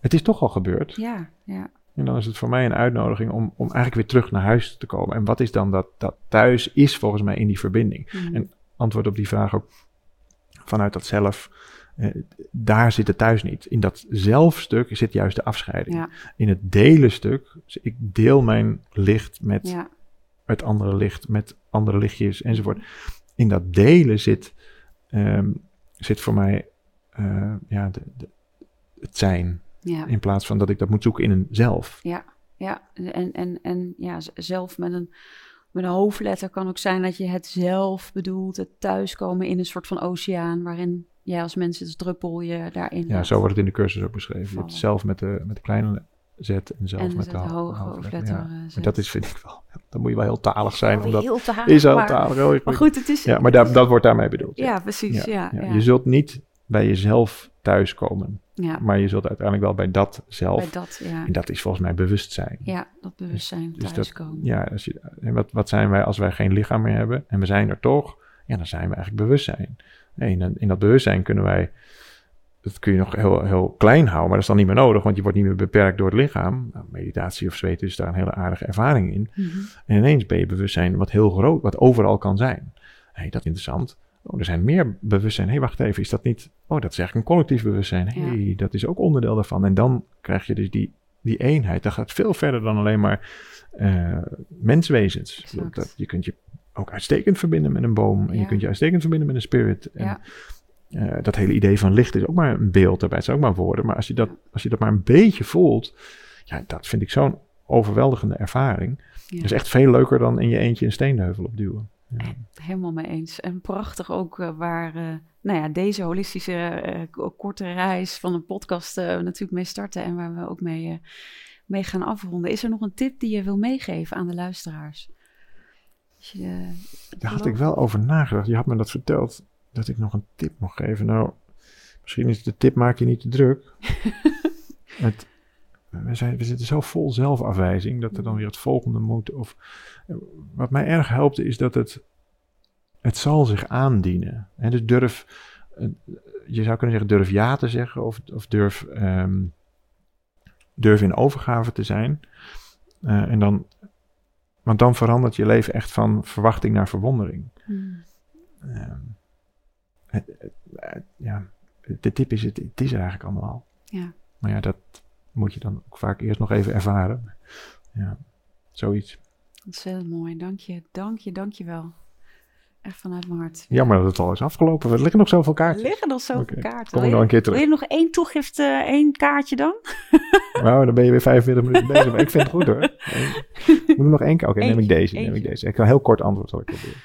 het is toch al gebeurd. ja, ja, En dan is het voor mij een uitnodiging om, om eigenlijk weer terug naar huis te komen. En wat is dan dat, dat thuis is volgens mij in die verbinding? Mhm. En- Antwoord op die vraag ook vanuit dat zelf, eh, daar zit het thuis niet. In dat zelfstuk zit juist de afscheiding. ja, In het delen stuk, dus ik deel mijn licht met ja, het andere licht met andere lichtjes enzovoort. In dat delen zit, ehm, zit voor mij eh, ja, de, de, het zijn. ja. In plaats van dat ik dat moet zoeken in een zelf. Ja, ja. En, en, en ja, zelf met een met een hoofdletter kan ook zijn dat je het zelf bedoelt, het thuiskomen in een soort van oceaan, waarin jij als mens het druppel je daarin. Ja, zo wordt het in de cursus ook beschreven. Je hebt zelf met de, met de kleine zet en zelf met de hoge hoofdletter. Ja. Maar dat is, vind ik wel, dan moet je wel heel talig zijn. Omdat heel talig, is heel maar, talig. Maar goed, het is... Ja, maar dat, dat wordt daarmee bedoeld. Ja, precies. Ja. Ja, Je zult niet bij jezelf thuiskomen. Ja. Maar je zult uiteindelijk wel bij dat zelf. Bij dat, ja. En dat is volgens mij bewustzijn. Ja, dat bewustzijn Dus- dus thuiskomen. Ja, als je, en wat, wat zijn wij als wij geen lichaam meer hebben en we zijn er toch? Ja, dan zijn we eigenlijk bewustzijn. Nee, in, dat- in dat bewustzijn kunnen wij, dat kun je nog heel, heel klein houden, maar dat is dan niet meer nodig, want je wordt niet meer beperkt door het lichaam. Nou, meditatie of zweten is daar een hele aardige ervaring in. Mhm. En ineens ben je bewustzijn wat heel groot, wat overal kan zijn. Hé, dat is interessant. Oh, er zijn meer bewustzijn. Hé, wacht even, is dat niet... Oh, dat is eigenlijk een collectief bewustzijn. Hé, dat is ook onderdeel daarvan. En dan krijg je dus die, die eenheid. Dat gaat veel verder dan alleen maar eh, menswezens. Dat, je kunt je ook uitstekend verbinden met een boom. En je kunt je uitstekend verbinden met een spirit. En, Ja. eh, dat hele idee van licht is ook maar een beeld daarbij. Het zijn ook maar woorden. Maar als je dat, als je dat maar een beetje voelt... Ja, dat vind ik zo'n overweldigende ervaring. Ja. Dat is echt veel leuker dan in je eentje een steenheuvel opduwen. Ja. Helemaal mee eens. En prachtig ook eh, waar eh, nou ja, deze holistische eh, korte reis van een podcast eh, natuurlijk mee starten en waar we ook mee, eh, mee gaan afronden. Is er nog een tip die je wil meegeven aan de luisteraars? Je, Daar had ik wel over nagedacht. Je had me dat verteld, dat ik nog een tip mocht geven. Nou, misschien is de tip maak je niet te druk. [laughs] het, we, zijn, we zitten zo vol zelfafwijzing dat er dan weer het volgende moet. Of, wat mij erg helpt is dat het, het zal zich aandienen. En dus durf, eh, je zou kunnen zeggen durf ja te zeggen of, of durf, ehm, durf in overgave te zijn. Eh, en dan, want dan verandert je leven echt van verwachting naar verwondering. hmm, Ehm, het- het- het- ja, de tip is, het, het is er eigenlijk allemaal al. Ja. Maar ja, dat moet je dan ook vaak eerst nog even ervaren. Ja, zoiets. ontzettend mooi. Dank je, dank je, dank je wel. Echt vanuit mijn hart. Jammer dat het al is afgelopen. Er liggen nog zoveel Er kaartjes. liggen nog zoveel Oké, kaarten. Kom Wil nog je, een keer wil terug. je nog één toegift, eh, één kaartje dan? [laughs] Nou, dan ben je weer 45 minuten bezig. Maar ik vind het goed hoor. [laughs] Moet er nog één keer? Oké, neem ik Eentje, deze. Neem ik deze. Ik een heel kort antwoord zal ik proberen.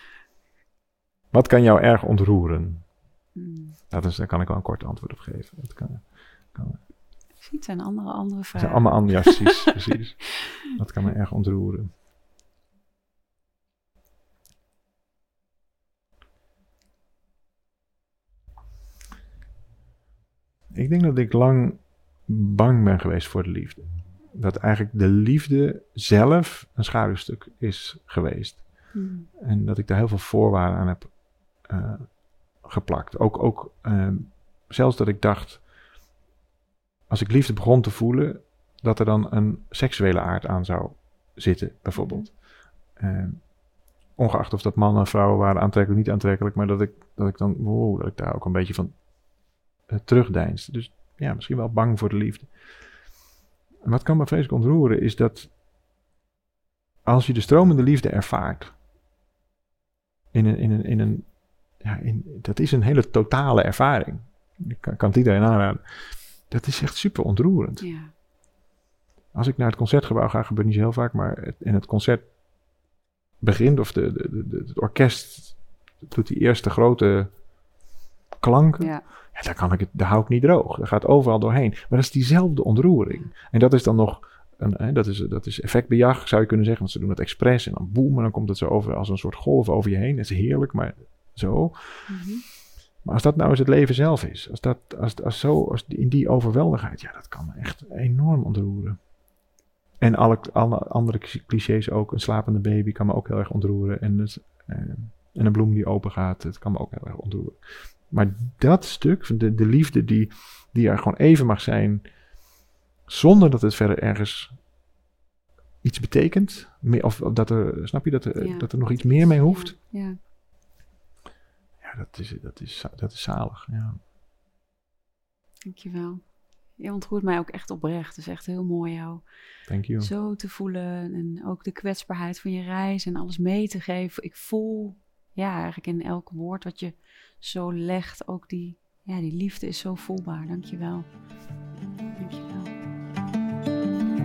Wat kan jou erg ontroeren? Hmm, Dat is, daar kan ik wel een kort antwoord op geven. Dat kan, kan, het zijn andere, andere vragen. zijn allemaal andere, ja, precies, [laughs] precies. Dat kan me erg ontroeren. Ik denk dat ik lang bang ben geweest voor de liefde. Dat eigenlijk de liefde zelf een schaduwstuk is geweest. Hmm, En dat ik daar heel veel voorwaarden aan heb eh, geplakt. Ook, ook ehm, zelfs dat ik dacht, als ik liefde begon te voelen, dat er dan een seksuele aard aan zou zitten, bijvoorbeeld. Ehm, ongeacht of dat mannen en vrouwen waren aantrekkelijk, niet aantrekkelijk, maar dat ik, dat ik dan, wow, dat ik daar ook een beetje van uh, terugdeinsde. Dus ja, misschien wel bang voor de liefde. En wat kan me vreselijk ontroeren, is dat als je de stromende liefde ervaart, in een, in een, in een ja, in, dat is een hele totale ervaring. Ik kan, kan het iedereen aanraden. Dat is echt super ontroerend. ja. Als ik naar het concertgebouw ga, gebeurt niet zo heel vaak, maar het, en het concert begint, of de, de, de, het orkest doet die eerste grote klanken, ja. ja, daar, kan ik het, daar hou ik niet droog. Dat gaat overal doorheen. Maar dat is diezelfde ontroering. En dat is dan nog, een, hè, dat, is, dat is effectbejag, zou je kunnen zeggen, want ze doen het expres en dan boem, en dan komt het zo over als een soort golf over je heen. Dat is heerlijk, maar zo. Mhm. Maar als dat nou eens het leven zelf is, als dat als, als zo, als in die overweldigheid, ja, dat kan me echt enorm ontroeren. En alle, alle andere clichés ook. Een slapende baby kan me ook heel erg ontroeren. En, het, eh, en een bloem die open gaat, het kan me ook heel erg ontroeren. Maar dat stuk, de, de liefde die, die er gewoon even mag zijn, zonder dat het verder ergens iets betekent. Of, of dat er, snap je, dat er, Ja. dat er nog iets meer mee hoeft. Ja, Ja, dat is, dat is, dat is zalig. Ja. dankjewel. Je ontroert mij ook echt oprecht. Het is echt heel mooi jou Thank you. zo te voelen. En ook de kwetsbaarheid van je reis en alles mee te geven. Ik voel, ja, eigenlijk in elk woord wat je zo legt, ook die, ja, die liefde is zo voelbaar. Dankjewel. Dankjewel.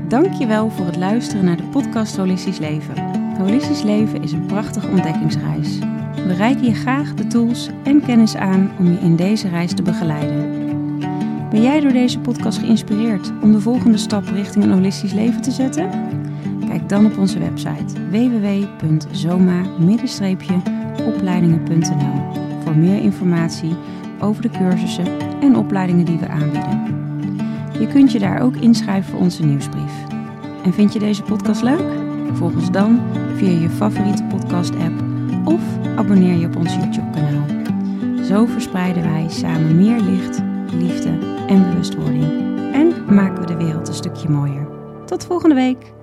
Dankjewel voor het luisteren naar de podcast Holistisch Leven. Holistisch leven is een prachtige ontdekkingsreis. We reiken je graag de tools en kennis aan om je in deze reis te begeleiden. Ben jij door deze podcast geïnspireerd om de volgende stap richting een holistisch leven te zetten? Kijk dan op onze website www.zoma-opleidingen.nl voor meer informatie over de cursussen en opleidingen die we aanbieden. Je kunt je daar ook inschrijven voor onze nieuwsbrief. En vind je deze podcast leuk? Volg ons dan via je favoriete podcast-app of abonneer je op ons YouTube-kanaal. Zo verspreiden wij samen meer licht, liefde en bewustwording en maken we de wereld een stukje mooier. Tot volgende week!